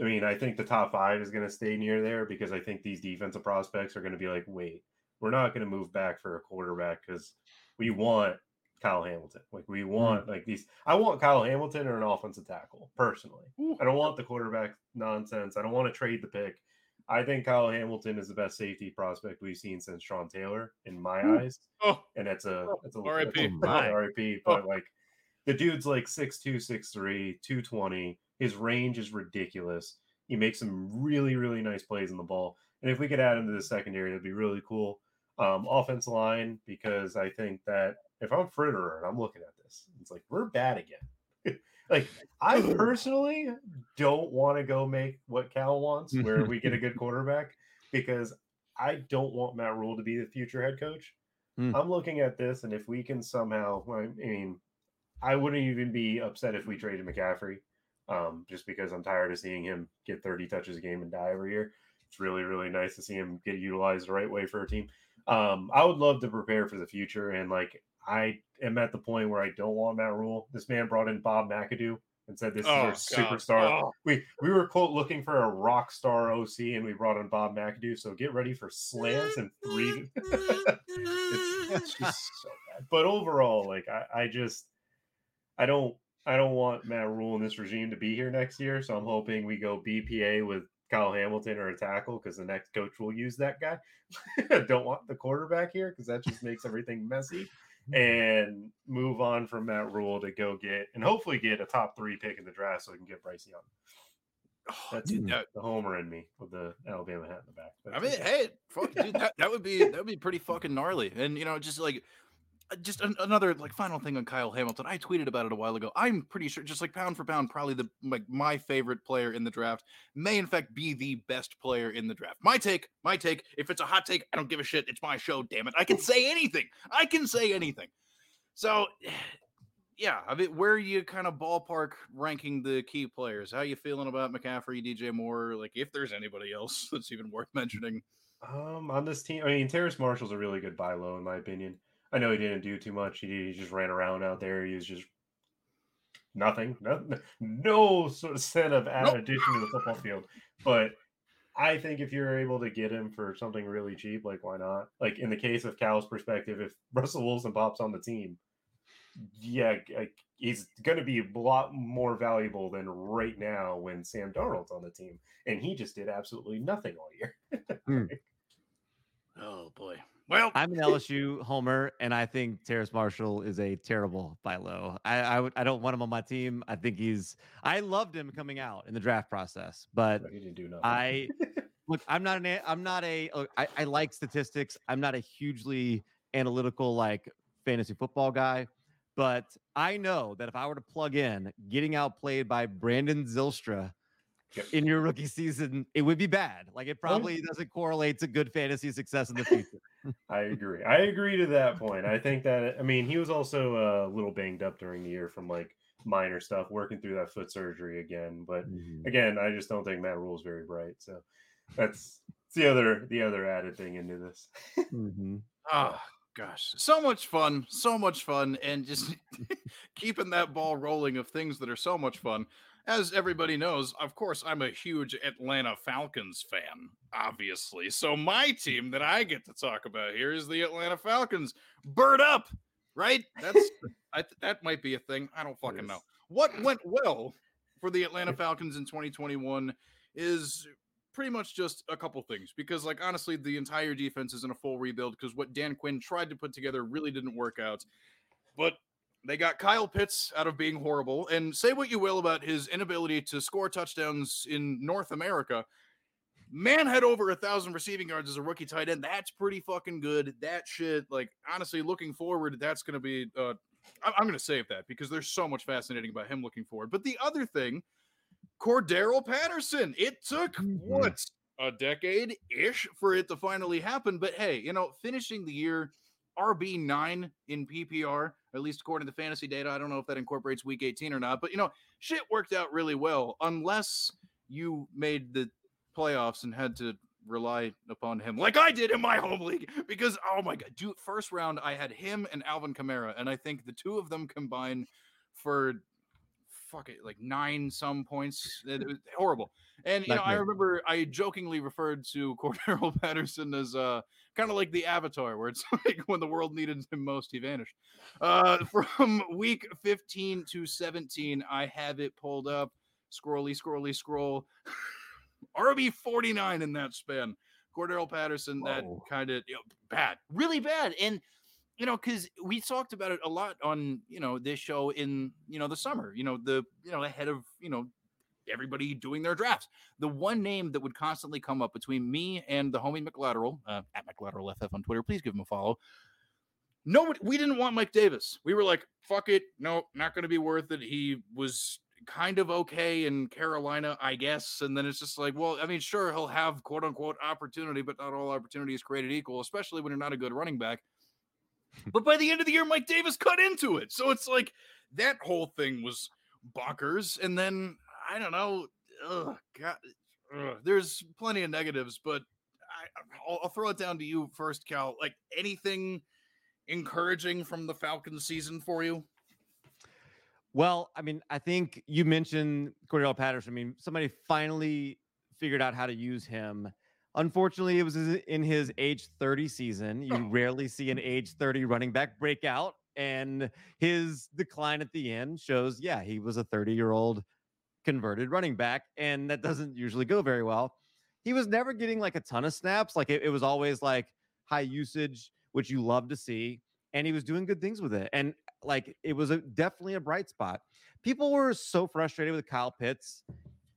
I mean, I think the top five is going to stay near there because I think these defensive prospects are going to be like, wait, we're not going to move back for a quarterback because we want Kyle Hamilton. Like we want mm. like these. I want Kyle Hamilton or an offensive tackle personally. Ooh. I don't want the quarterback nonsense. I don't want to trade the pick. I think Kyle Hamilton is the best safety prospect we've seen since Sean Taylor, in my Ooh. eyes. Oh, And that's a Oh, that's a RIP. that's a- Oh. RIP. But like the dude's like 6'2, 6'3, 220. His range is ridiculous. He makes some really, really nice plays in the ball. And if we could add him to the secondary, that'd be really cool. Um, offense line because I think that if I'm Fitterer and I'm looking at this, it's like we're bad again. [LAUGHS] like I personally don't want to go make what Cal wants, [LAUGHS] where we get a good quarterback, because I don't want Matt Rhule to be the future head coach. Hmm. I'm looking at this, and if we can somehow, I mean, I wouldn't even be upset if we traded McCaffrey, um, just because I'm tired of seeing him get 30 touches a game and die every year. It's really, really nice to see him get utilized the right way for a team. Um, I would love to prepare for the future, and like I am at the point where I don't want Matt Rhule. This man brought in Bob McAdoo and said this Oh, is our God. superstar. Oh. We we were quote looking for a rock star OC, and we brought in Bob McAdoo. So get ready for slants and three. [LAUGHS] it's, it's just so bad. But overall, like I, I just I don't I don't want Matt Rhule in this regime to be here next year. So I'm hoping we go BPA with Kyle Hamilton or a tackle because the next coach will use that guy. [LAUGHS] don't want the quarterback here because that just makes everything messy. [LAUGHS] And move on from Matt Rhule to go get and hopefully get a top three pick in the draft so we can get Bryce Young. Oh, That's dude, that, the homer in me with the Alabama hat in the back. I mean, hey, fuck, dude, that, that would be that would be pretty fucking gnarly. And you know, just like just an, another like final thing on Kyle Hamilton. I tweeted about it a while ago. I'm pretty sure, just like pound for pound, probably the like my favorite player in the draft may in fact be the best player in the draft. My take, my take. If it's a hot take, I don't give a shit. It's my show. Damn it, I can say anything. I can say anything. So. [SIGHS] Yeah, I mean, where are you kind of ballpark ranking the key players? How you feeling about McCaffrey, DJ Moore? Like, if there's anybody else [LAUGHS] that's even worth mentioning. Um, on this team, I mean, Terrace Marshall's a really good buy low in my opinion. I know he didn't do too much. He, he just ran around out there. He was just nothing, no, no sort of set of add Nope. addition to the football field. But I think if you're able to get him for something really cheap, like why not? Like in the case of Cal's perspective, if [LAUGHS] Russell Wilson pops on the team, yeah, like he's going to be a lot more valuable than right now when Sam Darnold's on the team, and he just did absolutely nothing all year. [LAUGHS] Hmm. Oh boy. Well, I'm an [LAUGHS] LSU homer, and I think Terrace Marshall is a terrible buy low. I I, I don't want him on my team. I think he's. I loved him coming out in the draft process, but He didn't do nothing. I [LAUGHS] look. I'm not an. I'm not a. look, I, I like statistics. I'm not a hugely analytical like fantasy football guy, but I know that if I were to plug in getting outplayed by Brandon Zylstra Yep. in your rookie season, it would be bad. Like it probably doesn't correlate to good fantasy success in the [LAUGHS] future. I agree. I agree to that point. I think that I mean he was also uh, a little banged up during the year from like minor stuff, working through that foot surgery again. But again, I just don't think Matt Rhule is very bright. So that's it's the other the other added thing into this. Mhm. oh gosh, so much fun, so much fun, and just [LAUGHS] keeping that ball rolling of things that are so much fun. As everybody knows, of course, I'm a huge Atlanta Falcons fan, obviously. So my team that I get to talk about here is the Atlanta Falcons. Bird up, right? That's [LAUGHS] I, that might be a thing. I don't fucking know. What [LAUGHS] went well for the Atlanta Falcons in 2021 is pretty much just a couple things because like honestly the entire defense is in a full rebuild because what Dan Quinn tried to put together really didn't work out. But they got Kyle Pitts out of being horrible and say what you will about his inability to score touchdowns in North America. Man had over a thousand receiving yards as a rookie tight end. That's pretty fucking good. That shit, like honestly, looking forward, that's gonna be uh I- I'm gonna save that because there's so much fascinating about him looking forward. But the other thing, Cordarrelle Patterson. It took Mhm. what a decade ish for it to finally happen. But hey, you know, finishing the year RB nine in PPR, at least according to fantasy data. I don't know if that incorporates week 18 or not, but you know, shit worked out really well, unless you made the playoffs and had to rely upon him like I did in my home league. Because oh my god, dude, first round I had him and Alvin Kamara, and I think the two of them combined for fuck it, like nine some points. It was horrible. And you know, I remember I jokingly referred to [LAUGHS] Cordarrelle Patterson as uh kind of like the avatar, where it's [LAUGHS] like when the world needed him most, he vanished. Uh [LAUGHS] from week 15 to 17, I have it pulled up. Scrolly, scrolly, scroll. RB 49 in that span. Cordarrelle Patterson, that kind of you know, bad, really bad. And you know, because we talked about it a lot on you know this show in you know the summer. You know the you know ahead of you know everybody doing their drafts. The one name that would constantly come up between me and the homie McLateral uh, at McLateralFF on Twitter, please give him a follow. No, we didn't want Mike Davis. We were like, fuck it. No, not going to be worth it. He was kind of okay in Carolina, I guess. And then it's just like, well, I mean, sure, he'll have quote unquote opportunity, but not all opportunity is created equal, especially when you're not a good running back. But by the end of the year, Mike Davis cut into it. So it's like that whole thing was bonkers. And then I don't know. Ugh, God, ugh, there's plenty of negatives, but I, will I'll throw it down to you first, Cal. Like anything encouraging from the Falcons season for you? Well, I mean, I think you mentioned Cordarrelle Patterson. I mean, somebody finally figured out how to use him. Unfortunately, it was in his age 30 season. You oh. rarely see an age 30 running back break out, and his decline at the end shows, yeah, he was a 30 year old converted running back, and that doesn't usually go very well. He was never getting like a ton of snaps. Like it, it was always like high usage, which you love to see, and he was doing good things with it. And like it was a, definitely a bright spot. People were so frustrated with Kyle Pitts,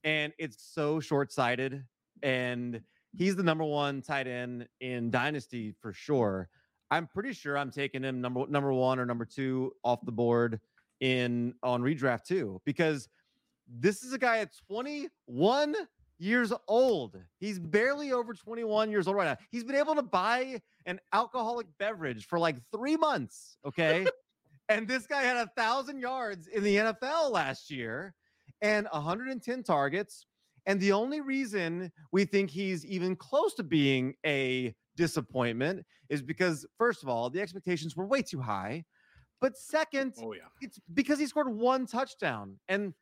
and it's so short sighted. And he's the number one tight end in Dynasty for sure. I'm pretty sure I'm taking him number number one or number two off the board in on redraft too, because this is a guy at 21 years old. He's barely over 21 years old right now. He's been able to buy an alcoholic beverage for like three months. Okay. [LAUGHS] And this guy had a thousand yards in the NFL last year and 110 targets. And the only reason we think he's even close to being a disappointment is because, first of all, the expectations were way too high. But second, oh, yeah. it's because he scored one touchdown. And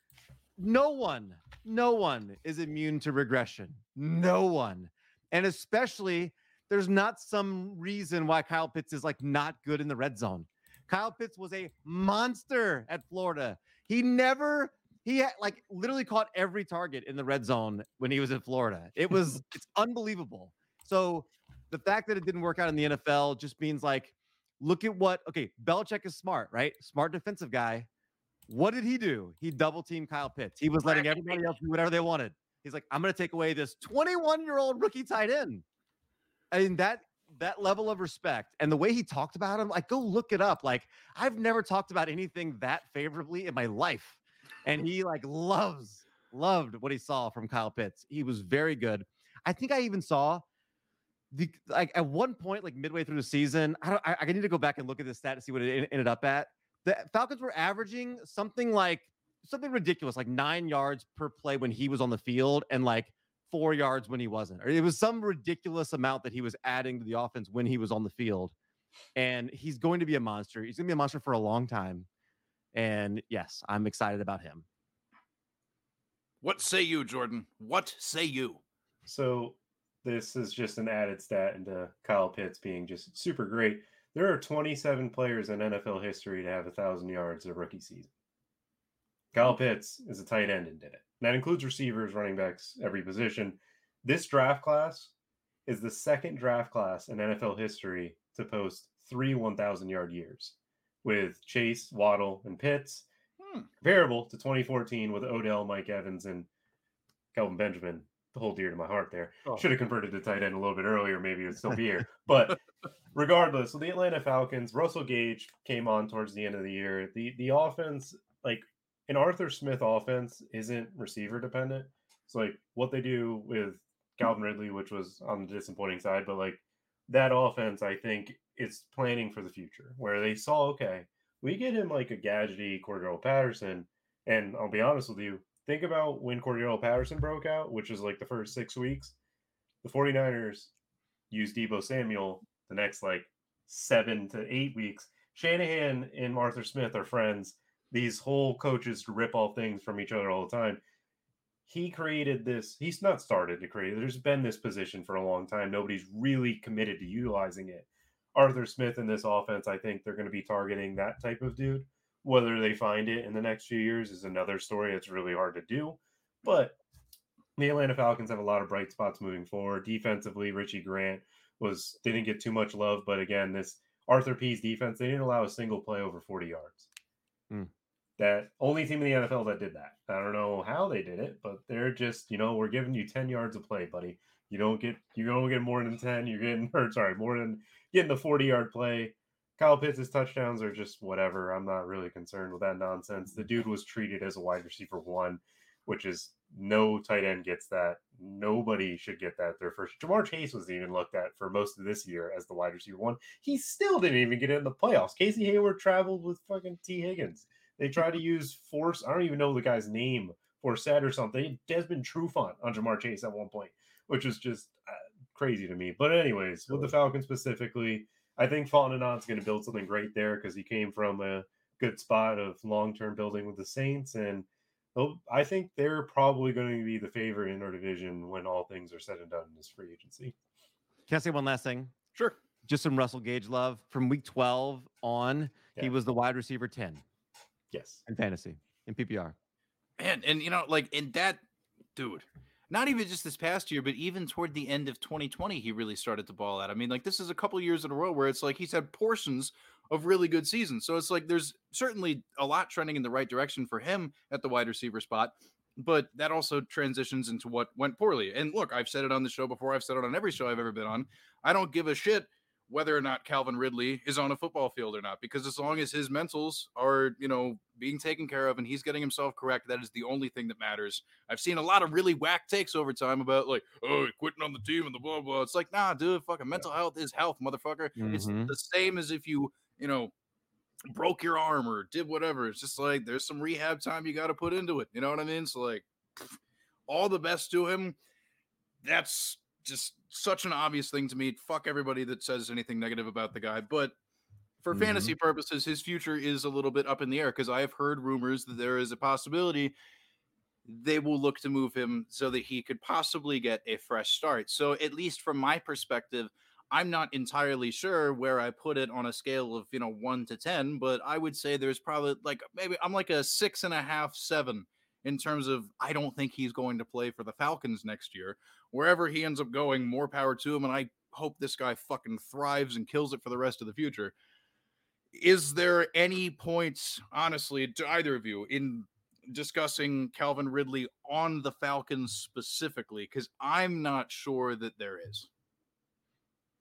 no one, no one is immune to regression. No one. And especially, there's not some reason why Kyle Pitts is like not good in the red zone. Kyle Pitts was a monster at Florida. He never he had like literally caught every target in the red zone when he was in Florida. It was [LAUGHS] it's unbelievable. So the fact that it didn't work out in the NFL just means like look at what okay, Belichick is smart, right? Smart defensive guy. What did he do? He double teamed Kyle Pitts. He was letting everybody else do whatever they wanted. He's like, I'm going to take away this 21 year old rookie tight end. I mean, that that level of respect and the way he talked about him, like go look it up. Like I've never talked about anything that favorably in my life. And he like loves, loved what he saw from Kyle Pitts. He was very good. I think I even saw the like at one point, like midway through the season. I don't I, I need to go back and look at the stat to see what it ended up at. The Falcons were averaging something like something ridiculous, like nine yards per play when he was on the field, and like four yards when he wasn't. Or it was some ridiculous amount that he was adding to the offense when he was on the field. And he's going to be a monster. He's going to be a monster for a long time. And yes, I'm excited about him. What say you, Jordan? What say you? So this is just an added stat into Kyle Pitts being just super great. There are 27 players in NFL history to have a thousand yards a rookie season. Kyle hmm. Pitts is a tight end and did it. That includes receivers, running backs, every position. This draft class is the second draft class in NFL history to post three 1,000 yard years with Chase, Waddle, and Pitts, hmm. comparable to 2014 with Odell, Mike Evans, and Kelvin Benjamin. The whole dear to my heart there. Oh. Should have converted to tight end a little bit earlier. Maybe it'd still be here. But [LAUGHS] regardless, so the Atlanta Falcons, Russell Gage came on towards the end of the year. The the offense, like an Arthur Smith offense isn't receiver dependent. So like what they do with Calvin Ridley, which was on the disappointing side, but like that offense, I think is planning for the future where they saw, okay, we get him like a gadgety Cordarrelle Patterson. And I'll be honest with you, think about when Cordarrelle Patterson broke out, which is like the first six weeks. The 49ers used Deebo Samuel the next like seven to eight weeks. Shanahan and Arthur Smith are friends these whole coaches rip off things from each other all the time. He created this, he's not started to create, there's been this position for a long time. Nobody's really committed to utilizing it. Arthur Smith in this offense, I think they're going to be targeting that type of dude. Whether they find it in the next few years is another story. It's really hard to do. But the Atlanta Falcons have a lot of bright spots moving forward. Defensively, Richie Grant was didn't get too much love, but again, this Arthur P's defense, they didn't allow a single play over 40 yards. Mm. that only team in the NFL that did that. I don't know how they did it, but they're just, you know, we're giving you 10 yards of play, buddy. You don't get you don't get more than 10. You're getting [LAUGHS] or sorry, more than getting the 40 yard play. Kyle Pitts' touchdowns are just whatever. I'm not really concerned with that nonsense. The dude was treated as a wide receiver one, which is no tight end gets that. Nobody should get that their first. Ja'Marr Chase was even looked at for most of this year as the wide receiver one. He still didn't even get in the playoffs. Casey Hayward traveled with fucking Tee Higgins. They tried to use Force. I don't even know the guy's name, for Forsett or something. Desmond Trufant on Ja'Marr Chase at one point, which is just uh, crazy to me. But anyways, with the Falcons specifically, I think Fontenot's going to build something great there because he came from a good spot of long-term building with the Saints, and oh, I think they're probably going to be the favorite in our division when all things are said and done in this free agency. Can I say one last thing? Sure. Just some Russell Gage love from week 12 on. Yeah. He was the wide receiver 10. Yes. In fantasy, in PPR. Man, and you know, like in that dude, not even just this past year, but even toward the end of 2020, he really started to ball out. I mean, like this is a couple years in a row where it's like he's had portions of really good seasons. So it's like there's certainly a lot trending in the right direction for him at the wide receiver spot. But that also transitions into what went poorly. And look, I've said it on the show before. I've said it on every show I've ever been on. I don't give a shit whether or not Calvin Ridley is on a football field or not, because as long as his mentals are, you know, being taken care of and he's getting himself correct, that is the only thing that matters. I've seen a lot of really whack takes over time about like, oh, quitting on the team and the blah blah. It's like, nah, dude, fucking mental health is health, motherfucker. Mm-hmm. It's the same as if you, you know, broke your arm or did whatever. It's just like there's some rehab time you got to put into it. You know what I mean? So like, all the best to him. That's just such an obvious thing to me. Fuck everybody that says anything negative about the guy. But for mm-hmm. fantasy purposes, his future is a little bit up in the air because I have heard rumors that there is a possibility they will look to move him so that he could possibly get a fresh start. So, at least from my perspective, I'm not entirely sure where I put it on a scale of, you know, one to 10, but I would say there's probably like maybe I'm like a six and a half, seven in terms of I don't think he's going to play for the Falcons next year. Wherever he ends up going, more power to him. And I hope this guy fucking thrives and kills it for the rest of the future. Is there any points, honestly, to either of you in discussing Calvin Ridley on the Falcons specifically? Because I'm not sure that there is.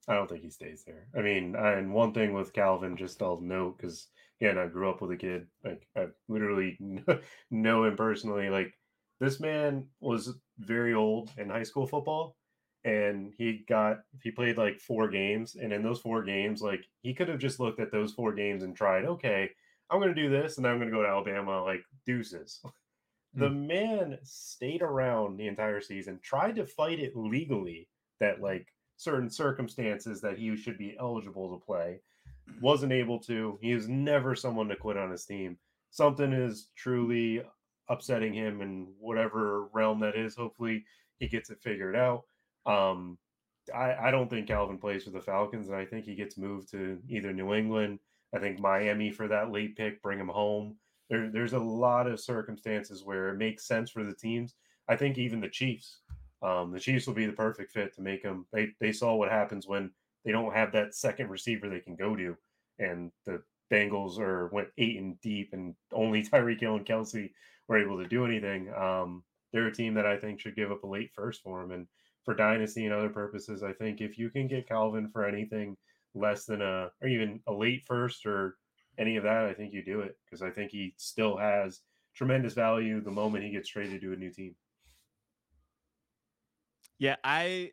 I don't think he stays there. I mean, and one thing with Calvin, just I'll note because again, I grew up with a kid. Like I literally [LAUGHS] know him personally. Like this man was very old in high school football, and he got he played like four games, and in those four games, like he could have just looked at those four games and tried, okay, I'm going to do this, and I'm going to go to Alabama, like deuces. the mm. man stayed around the entire season, tried to fight it legally that like certain circumstances that he should be eligible to play wasn't able to. He is never someone to quit on his team. Something is truly upsetting him in whatever realm that is. Hopefully, he gets it figured out. Um, I, I don't think Calvin plays for the Falcons, and I think he gets moved to either New England. I think Miami for that late pick, bring him home. There, there's a lot of circumstances where it makes sense for the teams. I think even the Chiefs, um, the Chiefs will be the perfect fit to make him. They they saw what happens when they don't have that second receiver they can go to. And the Bengals are went eight and deep, and only [LAUGHS] Tyreek Hill and Kelce were able to do anything. Um, they're a team that I think should give up a late first for him. And for dynasty and other purposes, I think if you can get Calvin for anything less than a or even a late first or any of that, I think you do it because I think he still has tremendous value the moment he gets traded to a new team. Yeah, I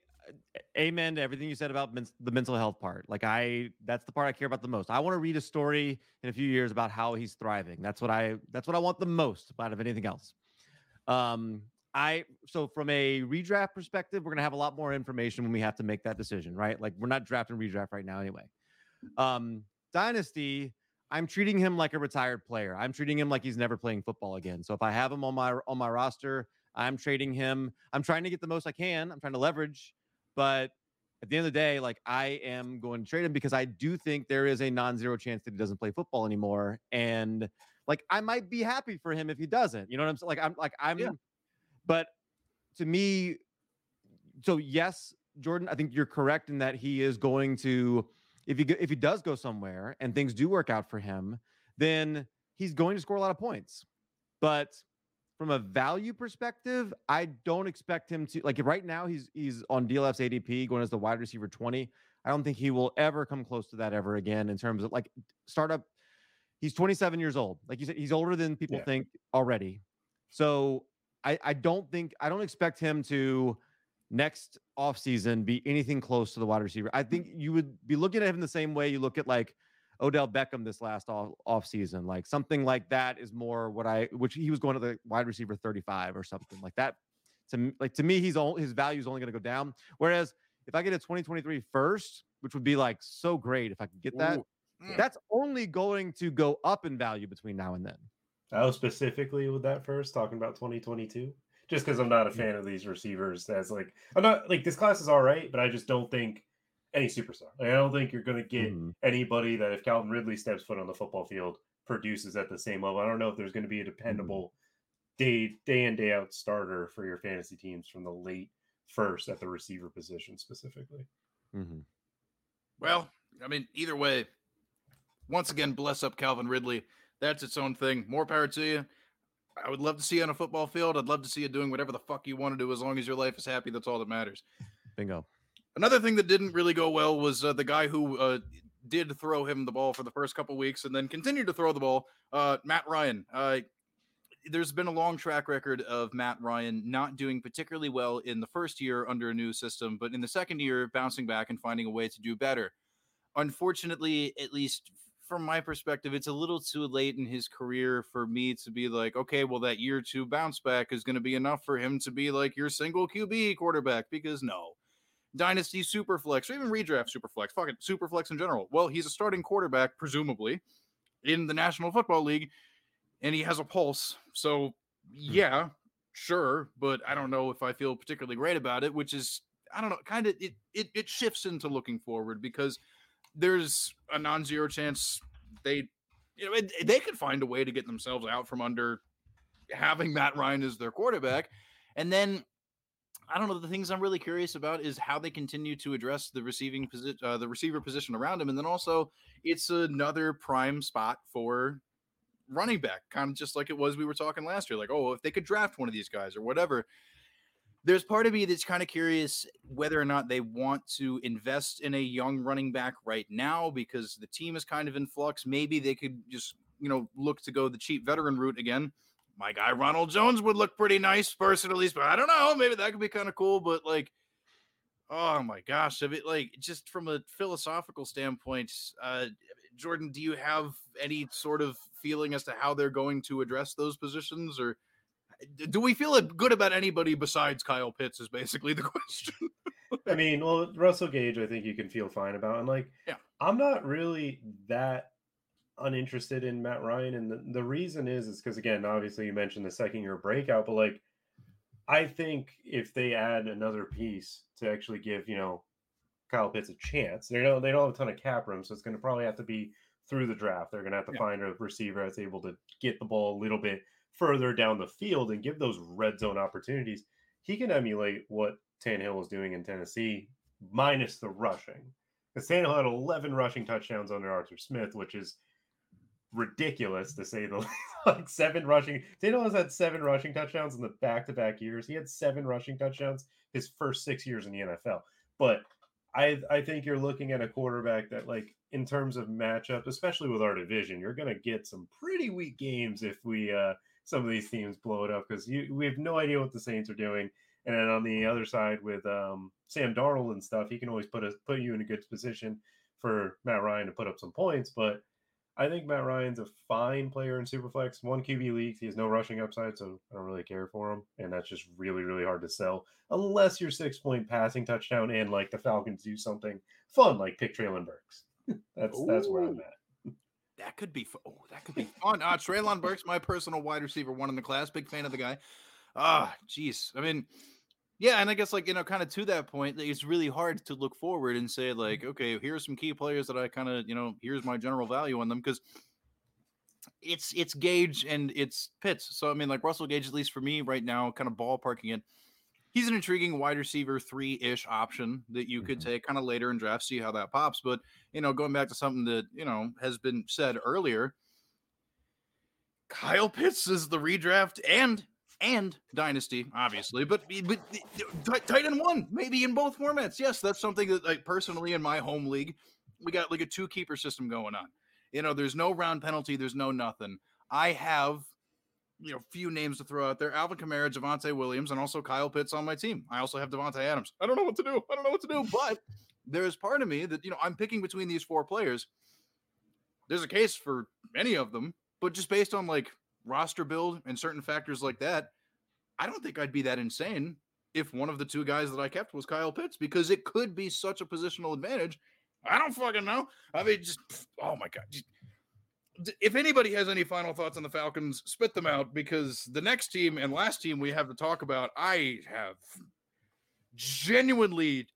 amen to everything you said about men- the mental health part. Like I, that's the part I care about the most. I want to read a story in a few years about how he's thriving. That's what I, that's what I want the most out of anything else. Um, I, so from a redraft perspective, we're going to have a lot more information when we have to make that decision, right? Like we're not drafting redraft right now anyway. Um, Dynasty, I'm treating him like a retired player. I'm treating him like he's never playing football again. So if I have him on my on my roster, I'm trading him. I'm trying to get the most I can. I'm trying to leverage but at the end of the day, like I am going to trade him because I do think there is a non-zero chance that he doesn't play football anymore. And like I might be happy for him if he doesn't. You know what I'm saying? Like I'm like I'm yeah. but to me, so yes, Jordan, I think you're correct in that he is going to if he if he does go somewhere and things do work out for him, then he's going to score a lot of points. But from a value perspective, I don't expect him to like right now he's he's on DLF's ADP going as the wide receiver 20. I don't think he will ever come close to that ever again in terms of like startup. He's 27 years old. Like you said, he's older than people Yeah. think already. So I, I don't think I don't expect him to next offseason be anything close to the wide receiver. I think you would be looking at him the same way you look at like Odell Beckham this last off, off season. Like something like that is more what I which he was going to the wide receiver 35 or something like that. To like to me, he's all his value is only going to go down. Whereas if I get a 2023 first, which would be like so great if I could get that, Ooh. Mm. that's only going to go up in value between now and then. I was specifically with that first talking about 2022, just because I'm not a fan of these receivers. As like, I'm not like this class is all right, but I just don't think any superstar. Like, I don't think you're going to get Mhm. anybody that if Calvin Ridley steps foot on the football field produces at the same level. I don't know if there's going to be a dependable day day in day out starter for your fantasy teams from the late first at the receiver position specifically. Mhm. Well, I mean, either way, once again, bless up Calvin Ridley. That's its own thing. More power to you. I would love to see you on a football field. I'd love to see you doing whatever the fuck you want to do as long as your life is happy. That's all that matters. Bingo. Another thing that didn't really go well was uh, the guy who uh, did throw him the ball for the first couple weeks and then continued to throw the ball, uh, Matt Ryan. Uh, there's been a long track record of Matt Ryan not doing particularly well in the first year under a new system, but in the second year, bouncing back and finding a way to do better. Unfortunately, at least from my perspective, it's a little too late in his career for me to be like, okay, well, that year two bounce back is going to be enough for him to be like your single QB quarterback because no. Dynasty Superflex or even redraft Superflex, fuck it, Superflex in general. Well, he's a starting quarterback, presumably, in the National Football League, and he has a pulse. So, hmm. yeah, sure, but I don't know if I feel particularly great about it, which is, I don't know, kind of, it, it, it shifts into looking forward because there's a non zero chance they, you know, it, they could find a way to get themselves out from under having Matt Ryan as their quarterback. And then I don't know. The things I'm really curious about is how they continue to address the receiving position, uh, the receiver position around him, and then also it's another prime spot for running back, kind of just like it was we were talking last year. Like, oh, if they could draft one of these guys or whatever. There's part of me that's kind of curious whether or not they want to invest in a young running back right now because the team is kind of in flux. Maybe they could just, you know, look to go the cheap veteran route again my guy Ronald Jones would look pretty nice personally, but I don't know. Maybe that could be kind of cool. But like, oh my gosh, if it like just from a philosophical standpoint, uh, Jordan, do you have any sort of feeling as to how they're going to address those positions, or do we feel good about anybody besides Kyle Pitts? Is basically the [LAUGHS] question. I mean, well, Russell Gage, I think you can feel fine about. And like, Yeah. I'm not really that uninterested in Matt Ryan. And the, the reason is, is because again, obviously you mentioned the second year breakout, but like, I think if they add another piece to actually give, you know, Kyle Pitts a chance, they don't, they don't have a ton of cap room. So it's going to probably have to be through the draft. They're going to have to Yeah. find a receiver that's able to get the ball a little bit further down the field and give those red zone opportunities. He can emulate what Tannehill was doing in Tennessee, minus the rushing. Because Tannehill had 11 rushing touchdowns under Arthur Smith, which is ridiculous to say the [LAUGHS] least. like seven rushing. Tannehill has had seven rushing touchdowns in the back-to-back years. He had seven rushing touchdowns his first six years in the NFL. But I I think you're looking at a quarterback that like in terms of matchup, especially with our division, you're to get some pretty weak games if we uh some of these teams blow it up because we have no idea what the Saints are doing. And then on the other side with um, Sam Darnold and stuff, he can always put us put you in a good position for Matt Ryan to put up some points. But I think Matt Ryan's a fine player in Superflex. One QB leagues, he has no rushing upside, so I don't really care for him. And that's just really, really hard to sell unless you're six point passing touchdown and like the Falcons do something fun like pick Treylon Burks. [LAUGHS] that's that's where I'm at. That could be. fu- Oh, that could be fun. Uh, Treylon Burks, my personal wide receiver, one in the class. Big fan of the guy. Ah, jeez. I mean, yeah, and I guess like you know, kind of to that point, it's really hard to look forward and say like, okay, here's some key players that I kind of you know, here's my general value on them because it's it's Gage and it's Pitts. So I mean, like Russell Gage, at least for me right now, kind of ballparking it. He's an intriguing wide receiver three ish option that you could Mhm. take kind of later in draft, see how that pops. But you know, going back to something that you know has been said earlier, Kyle Pitts is the redraft and and dynasty, obviously, but but t- tight one maybe in both formats. Yes, that's something that like personally in my home league, we got like a two keeper system going on. You know, there's no round penalty, there's no nothing. I have you know, few names to throw out there. Alvin Kamara, Javonte Williams, and also Kyle Pitts on my team. I also have Davante Adams. I don't know what to do. I don't know what to do. But there's part of me that, you know, I'm picking between these four players. There's a case for any of them, but just based on like roster build and certain factors like that, I don't think I'd be that insane if one of the two guys that I kept was Kyle Pitts because it could be such a positional advantage. I don't fucking know. I mean, just oh my god. If anybody has any final thoughts on the Falcons, spit them out because the next team and last team we have to talk about, I have genuinely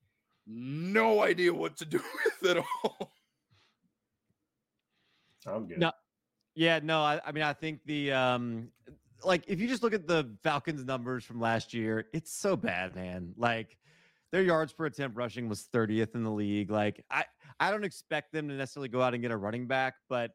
no idea what to do [LAUGHS] with at all. I'm good. No, yeah, no, I, I mean, I think the um, like if you just look at the Falcons numbers from last year, it's so bad, man. Like their yards per attempt rushing was 30th in the league. Like I, I don't expect them to necessarily go out and get a running back, but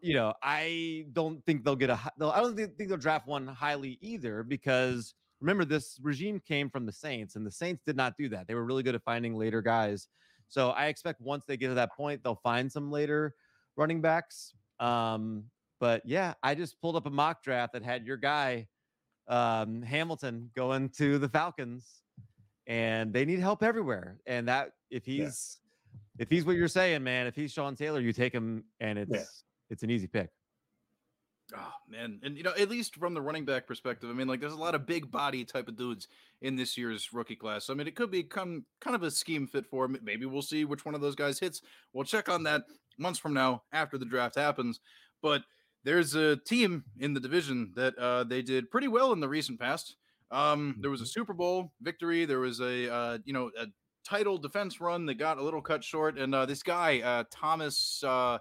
you know, I don't think they'll get a. I don't think they'll draft one highly either because remember this regime came from the Saints, and the Saints did not do that. They were really good at finding later guys. So I expect once they get to that point, they'll find some later running backs. Um, but yeah, I just pulled up a mock draft that had your guy, um, Hamilton, going to the Falcons, and they need help everywhere. And that if he's yeah. if he's what you're saying, man, if he's Sean Taylor, you take him, and it's yeah. it's an easy pick. Oh man, and you know, at least from the running back perspective, I mean, like there's a lot of big body type of dudes in this year's rookie class. So, I mean, it could become kind of a scheme fit for him. Maybe we'll see which one of those guys hits. We'll check on that months from now after the draft happens. But there's a team in the division that uh, they did pretty well in the recent past. Um, there was a mm-hmm. Super Bowl victory. There was a uh, you know a title defense run that got a little cut short, and uh, this guy uh, Thomas. Uh,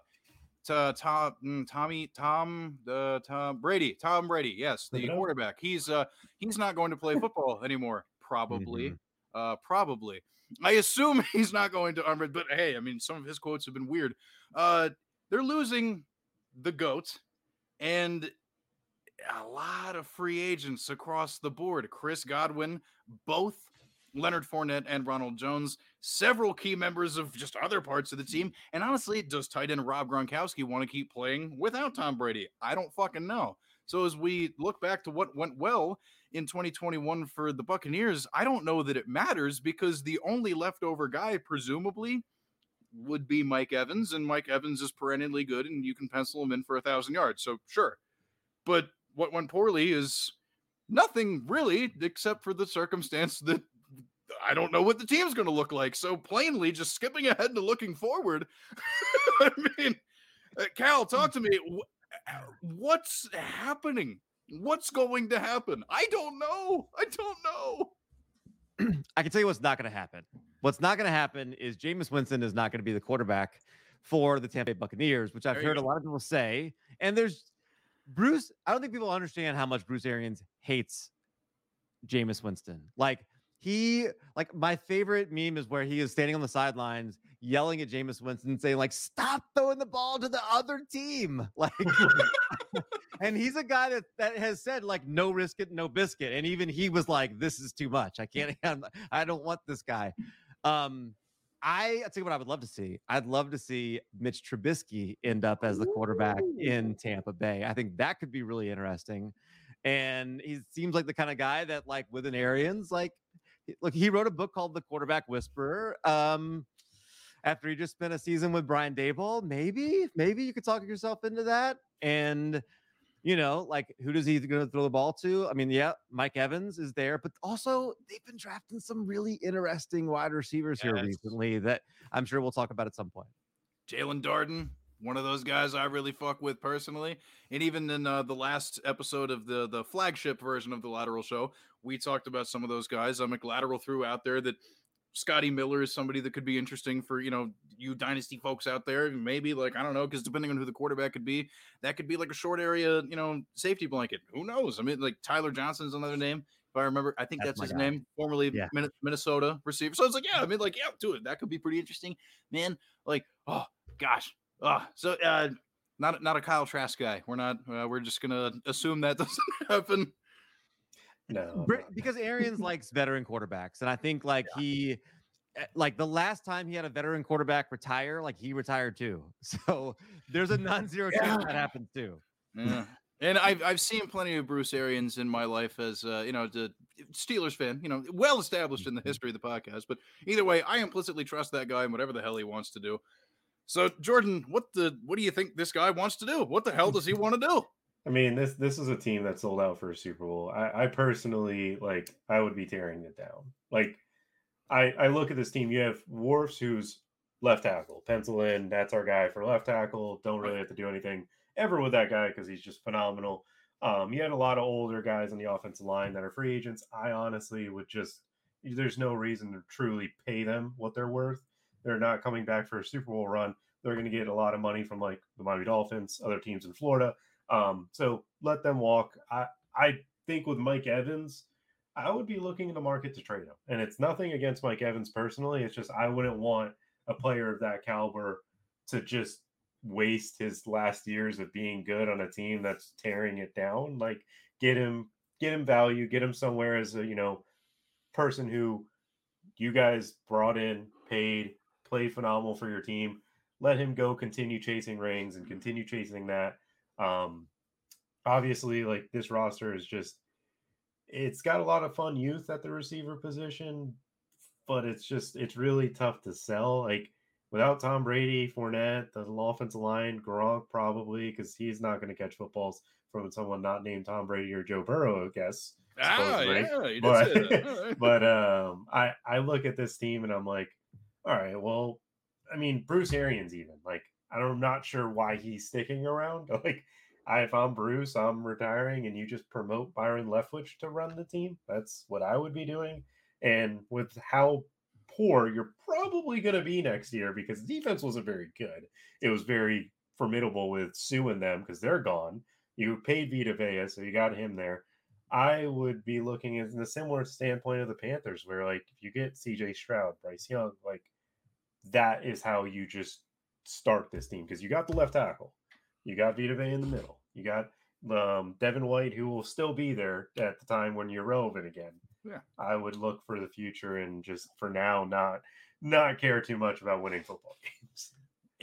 Tom, mm, Tommy, Tom, uh, Tom Brady, Tom Brady. Yes, the quarterback. He's uh, he's not going to play football anymore. Probably, mm-hmm. uh, probably. I assume [LAUGHS] he's not going to. Um, but hey, I mean, some of his quotes have been weird. Uh, they're losing the goat and a lot of free agents across the board. Chris Godwin, both Leonard Fournette and Ronald Jones, several key members of just other parts of the team. And honestly, does tight end Rob Gronkowski want to keep playing without Tom Brady? I don't fucking know. So as we look back to what went well in 2021 for the Buccaneers, I don't know that it matters because the only leftover guy, presumably, would be Mike Evans, and Mike Evans is perennially good, and you can pencil him in for a thousand yards. So sure, but what went poorly is nothing really, except for the circumstance that I don't know what the team's going to look like. So plainly, just skipping ahead to looking forward. [LAUGHS] I mean, uh, Cal, talk to me. Uh, what's happening? What's going to happen? I don't know. I don't know. [CLEARS THROAT] I can tell you what's not going to happen. What's not going to happen is Jameis Winston is not going to be the quarterback for the Tampa Bay Buccaneers, which I've heard a lot of people say. And there's Bruce. I don't think people understand how much Bruce Arians hates Jameis Winston. Like he, like my favorite meme is where he is standing on the sidelines yelling at Jameis Winston, saying like, "Stop throwing the ball to the other team!" [LAUGHS] Like, and he's a guy that that has said like, "No risk it, no biscuit," and even he was like, "This is too much. I can't. [LAUGHS] I'm, I don't want this guy." Um, I I tell you what I would love to see. I'd love to see Mitch Trubisky end up as the quarterback in Tampa Bay. I think that could be really interesting. And he seems like the kind of guy that, like, with an Arians, like, look, he wrote a book called The Quarterback Whisperer. Um, after he just spent a season with Brian Daboll, maybe, maybe you could talk yourself into that. And you know, like who does he going to throw the ball to? I mean, yeah, Mike Evans is there, but also they've been drafting some really interesting wide receivers yes. here recently that I'm sure we'll talk about at some point. Jaelon Darden, one of those guys I really fuck with personally. And even in uh, the last episode of the the flagship version of the Lateral Show, we talked about some of those guys. McLateral threw out there that Scotty Miller is somebody that could be interesting for you know you dynasty folks out there. Maybe like I don't know because depending on who the quarterback could be, that could be like a short area you know safety blanket. Who knows? I mean, like Tyler Johnson's another name if I remember. I think that's, that's his guy. name, formerly yeah. Minnesota receiver. So it's like yeah, I mean like yeah, do it. That could be pretty interesting, man. Like oh gosh, oh so uh, not not a Kyle Trask guy. We're not. Uh, we're just gonna assume that [LAUGHS] doesn't happen. No, Br- because Arians [LAUGHS] likes veteran quarterbacks, and I think like he, eh, like the last time he had a veteran quarterback retire, like he retired too. [LAUGHS] So there's a non-zero chance that happens too. Yeah. And I've I've seen plenty of Bruce Arians in my life as uh, you know the Steelers fan, you know, well established in the history of the podcast. But either way, I implicitly trust that guy and whatever the hell he wants to do. So Jordan, what the what do you think this guy wants to do? What the hell does he want to do? [LAUGHS] I mean, this this is a team that sold out for a Super Bowl. I, I personally like I would be tearing it down. Like I I look at this team. You have Wirfs, who's left tackle, pencil in. That's our guy for left tackle. Don't really have to do anything ever with that guy because he's just phenomenal. Um, you had a lot of older guys on the offensive line that are free agents. I honestly would just there's no reason to truly pay them what they're worth. They're not coming back for a Super Bowl run. They're going to get a lot of money from like the Miami Dolphins, other teams in Florida. Um, so let them walk. I I think with Mike Evans, I would be looking in the market to trade him. And it's nothing against Mike Evans personally. It's just I wouldn't want a player of that caliber to just waste his last years of being good on a team that's tearing it down. Like get him get him value, get him somewhere as a, you know, person who you guys brought in, paid, played phenomenal for your team. Let him go continue chasing rings and continue chasing that. Um obviously like this roster is just it's got a lot of fun youth at the receiver position, but it's just it's really tough to sell. Like without Tom Brady, Fournette, the offensive line, Gronk probably because he's not going to catch footballs from someone not named Tom Brady or Joe Burrow, I guess. Ah, supposedly. yeah, But, say that. All right. [LAUGHS] but um, I I look at this team and I'm like, all right, well, I mean Bruce Arians even like I'm not sure why he's sticking around. [LAUGHS] Like, if I'm Bruce, I'm retiring, and you just promote Byron Leftwich to run the team. That's what I would be doing. And with how poor you're probably going to be next year, because the defense wasn't very good. It was very formidable with Suh and them because they're gone. You paid Vita Vea, so you got him there. I would be looking at in the similar standpoint of the Panthers, where like if you get CJ Stroud, Bryce Young, like that is how you just start this team because you got the left tackle, you got Vita Vea in the middle, you got um, Devin White, who will still be there at the time when you're relevant again. Yeah. I would look for the future and just for now not not care too much about winning football [LAUGHS] games.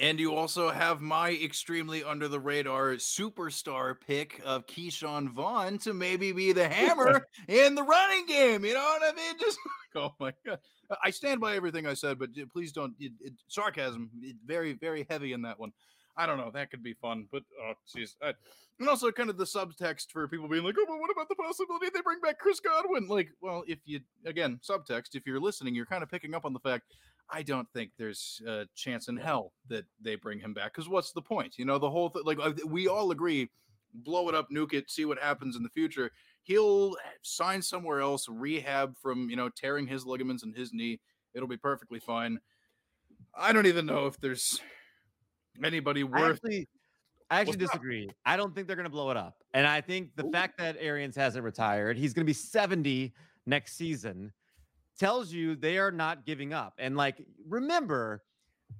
And you also have my extremely under the radar superstar pick of Ke'Shawn Vaughn to maybe be the hammer [LAUGHS] in the running game. You know what I mean? [LAUGHS] Just oh my god, I stand by everything I said, but please don't it, it, sarcasm. It, very very heavy in that one. I don't know. That could be fun, but oh jeez. And also, kind of the subtext for people being like, "Oh, but what about the possibility they bring back Chris Godwin?" Like, well, if you again subtext, if you're listening, you're kind of picking up on the fact I don't think there's a chance in hell that they bring him back. Because what's the point? You know, the whole thing. Like uh, we all agree, blow it up, nuke it, see what happens in the future. He'll sign somewhere else, rehab from you know tearing his ligaments in his knee. It'll be perfectly fine. I don't even know if there's anybody worth. actually, I actually What's up? disagree. I don't think they're going to blow it up. And I think the fact that Arians hasn't retired, he's going to be 70 next season, tells you they are not giving up. And like, remember,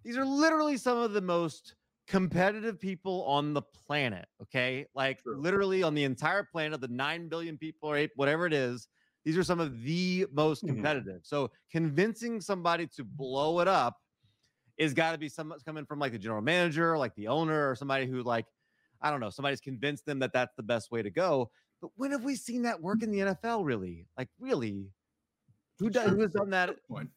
these are literally some of the most competitive people on the planet. Okay. Like, True. literally on the entire planet, the 9 billion people or eight, whatever it is, these are some of the most Mhm. competitive. So, convincing somebody to blow it up is got to be some coming from like the general manager, like the owner, or somebody who like I don't know, somebody's convinced them that that's the best way to go. But when have we seen that work in the NFL? Really, like really, who does who has done that? Point.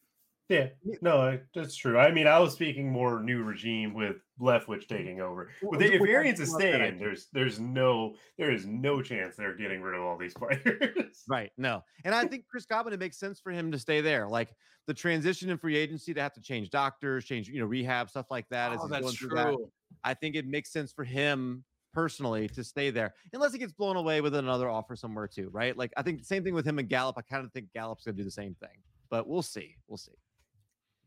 Yeah, no, that's true. I mean, I was speaking more new regime with Leftwich mm-hmm. taking over. Well, But if well, Arians is that's what I staying, there's there's no there is no chance they're getting rid of all these [LAUGHS] players. Right, no, and I think Chris Godwin, it makes sense for him to stay there. Like the transition in free agency to have to change doctors, change you know rehab stuff like that. Oh, he's that's going through that. true. I think it makes sense for him personally to stay there, unless he gets blown away with another offer somewhere too, right? Like I think the same thing with him and Gallup. I kind of think Gallup's going to do the same thing, but we'll see. We'll see.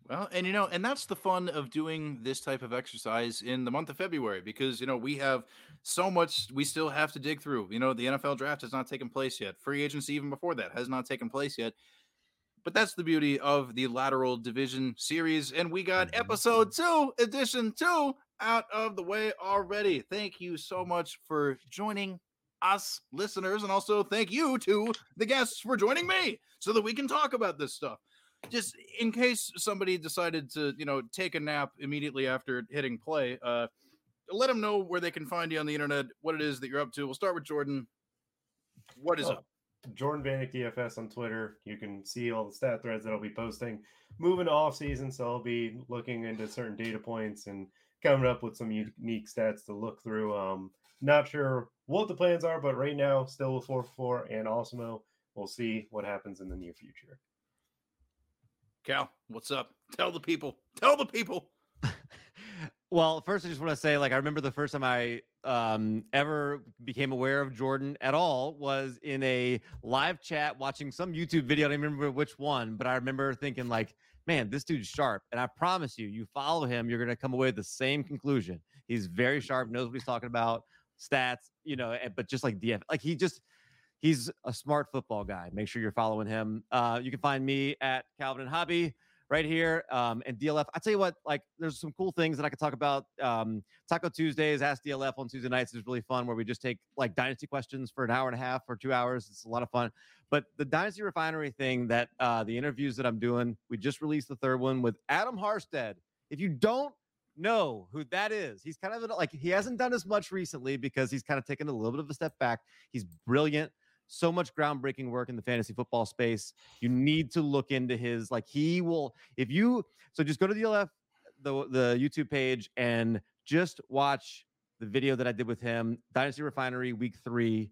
Well, and you know, and that's the fun of doing this type of exercise in the month of February because you know we have so much we still have to dig through. You know, the NFL draft has not taken place yet. Free agency even before that has not taken place yet. But that's the beauty of the lateral division series. And we got Mhm. episode two, edition two out of the way already. Thank you so much for joining us listeners and also thank you to the guests for joining me so that we can talk about this stuff just in case somebody decided to you know take a nap immediately after hitting play uh let them know where they can find you on the internet what it is that you're up to we'll start with jordan what is Oh, up Jordan Vanek DFS on Twitter. You can see all the stat threads that I'll be posting. Moving to off season, so I'll be looking into certain data points and coming up with some unique stats to look through. Um, not sure what the plans are, but right now, still with 4 4 and Awesemo. We'll see what happens in the near future. cal what's up tell the people tell the people [LAUGHS] Well, first, I just want to say, like, I remember the first time I um, ever became aware of Jordan at all was in a live chat watching some YouTube video. I don't remember which one, but I remember thinking, like, man, this dude's sharp. And I promise you, you follow him, you're going to come away with the same conclusion. He's very sharp, knows what he's talking about, stats, you know, but just like DF, like, he just, he's a smart football guy. Make sure you're following him. Uh, you can find me at Calvin and Hobby right here. Um, and DLF, I tell you what, like there's some cool things that I could talk about. Um, Taco Tuesdays, Ask DLF on Tuesday nights is really fun, where we just take like dynasty questions for an hour and a half or two hours. It's a lot of fun. But the Dynasty Refinery thing that uh, the interviews that I'm doing, we just released the third one with Adam Harstead. If you don't know who that is, he's kind of like he hasn't done as much recently because he's kind of taken a little bit of a step back. He's brilliant. So much groundbreaking work in the fantasy football space. You need to look into his like he will if you so just go to DLF the the YouTube page and just watch the video that I did with him Dynasty Refinery week 3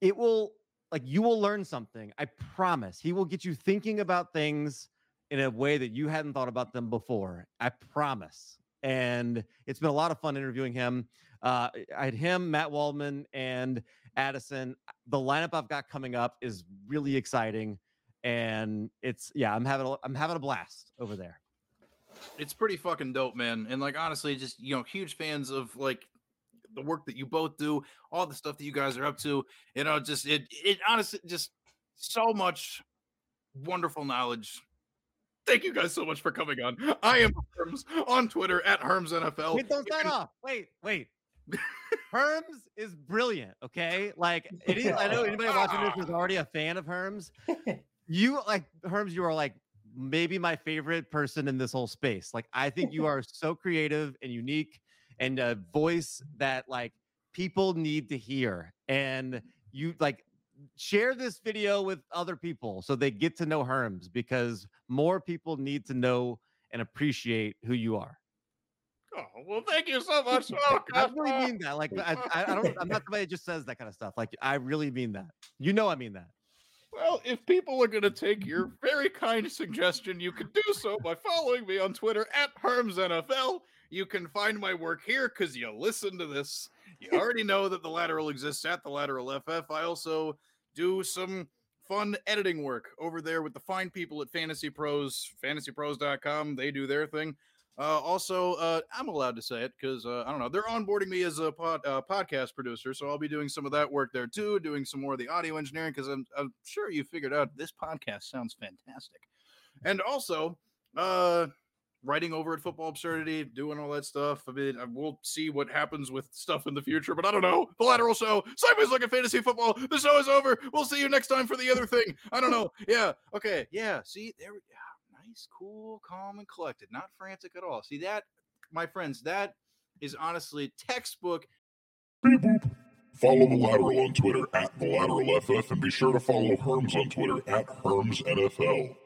it will like you will learn something I promise. He will get you thinking about things in a way that you hadn't thought about them before I promise. And it's been a lot of fun interviewing him uh I had him Matt Waldman and Addison. The lineup I've got coming up is really exciting and it's yeah i'm having a, i'm having a blast over there. It's pretty fucking dope man and like honestly just you know huge fans of like the work that you both do all the stuff that you guys are up to you know just it it honestly just so much wonderful knowledge. Thank you guys so much for coming on. I am herms on twitter at herms nfl wait don't sign off. Wait wait herms is brilliant okay? Like [LAUGHS] it is i know anybody watching this is already a fan of herms [LAUGHS] you like herms you are like maybe my favorite person in this whole space. Like i think you [LAUGHS] are so creative and unique and a voice that like people need to hear. And you like share this video with other people so they get to know herms because more people need to know and appreciate who you are oh well thank you so much oh, i really mean that like I, I, I don't i'm not somebody that just says that kind of stuff like i really mean that you know i mean that Well, if people are going to take your very kind suggestion, you can do so by following me on Twitter at HermsNFL. You can find my work here because you listen to this. You already know that the lateral exists at the lateral FF. I also do some fun editing work over there with the fine people at Fantasy Pros, fantasypros.com. They do their thing. Uh, also, uh, I'm allowed to say it because uh, I don't know. They're onboarding me as a pod, uh, podcast producer, so I'll be doing some of that work there too, doing some more of the audio engineering because I'm, I'm sure you figured out this podcast sounds fantastic. And also, uh, writing over at Football Absurdity, doing all that stuff. I mean, we'll see what happens with stuff in the future, but I don't know. The Lateral Show, Sideways Look at Fantasy Football. The show is over. We'll see you next time for the other thing. I don't know. Yeah. Okay. Yeah. See, there we yeah, Nice, cool, calm, and collected. Not frantic at all. See that, my friends, that is honestly textbook. Follow the lateral on Twitter at the lateral FF and be sure to follow Herms on Twitter at Herms NFL.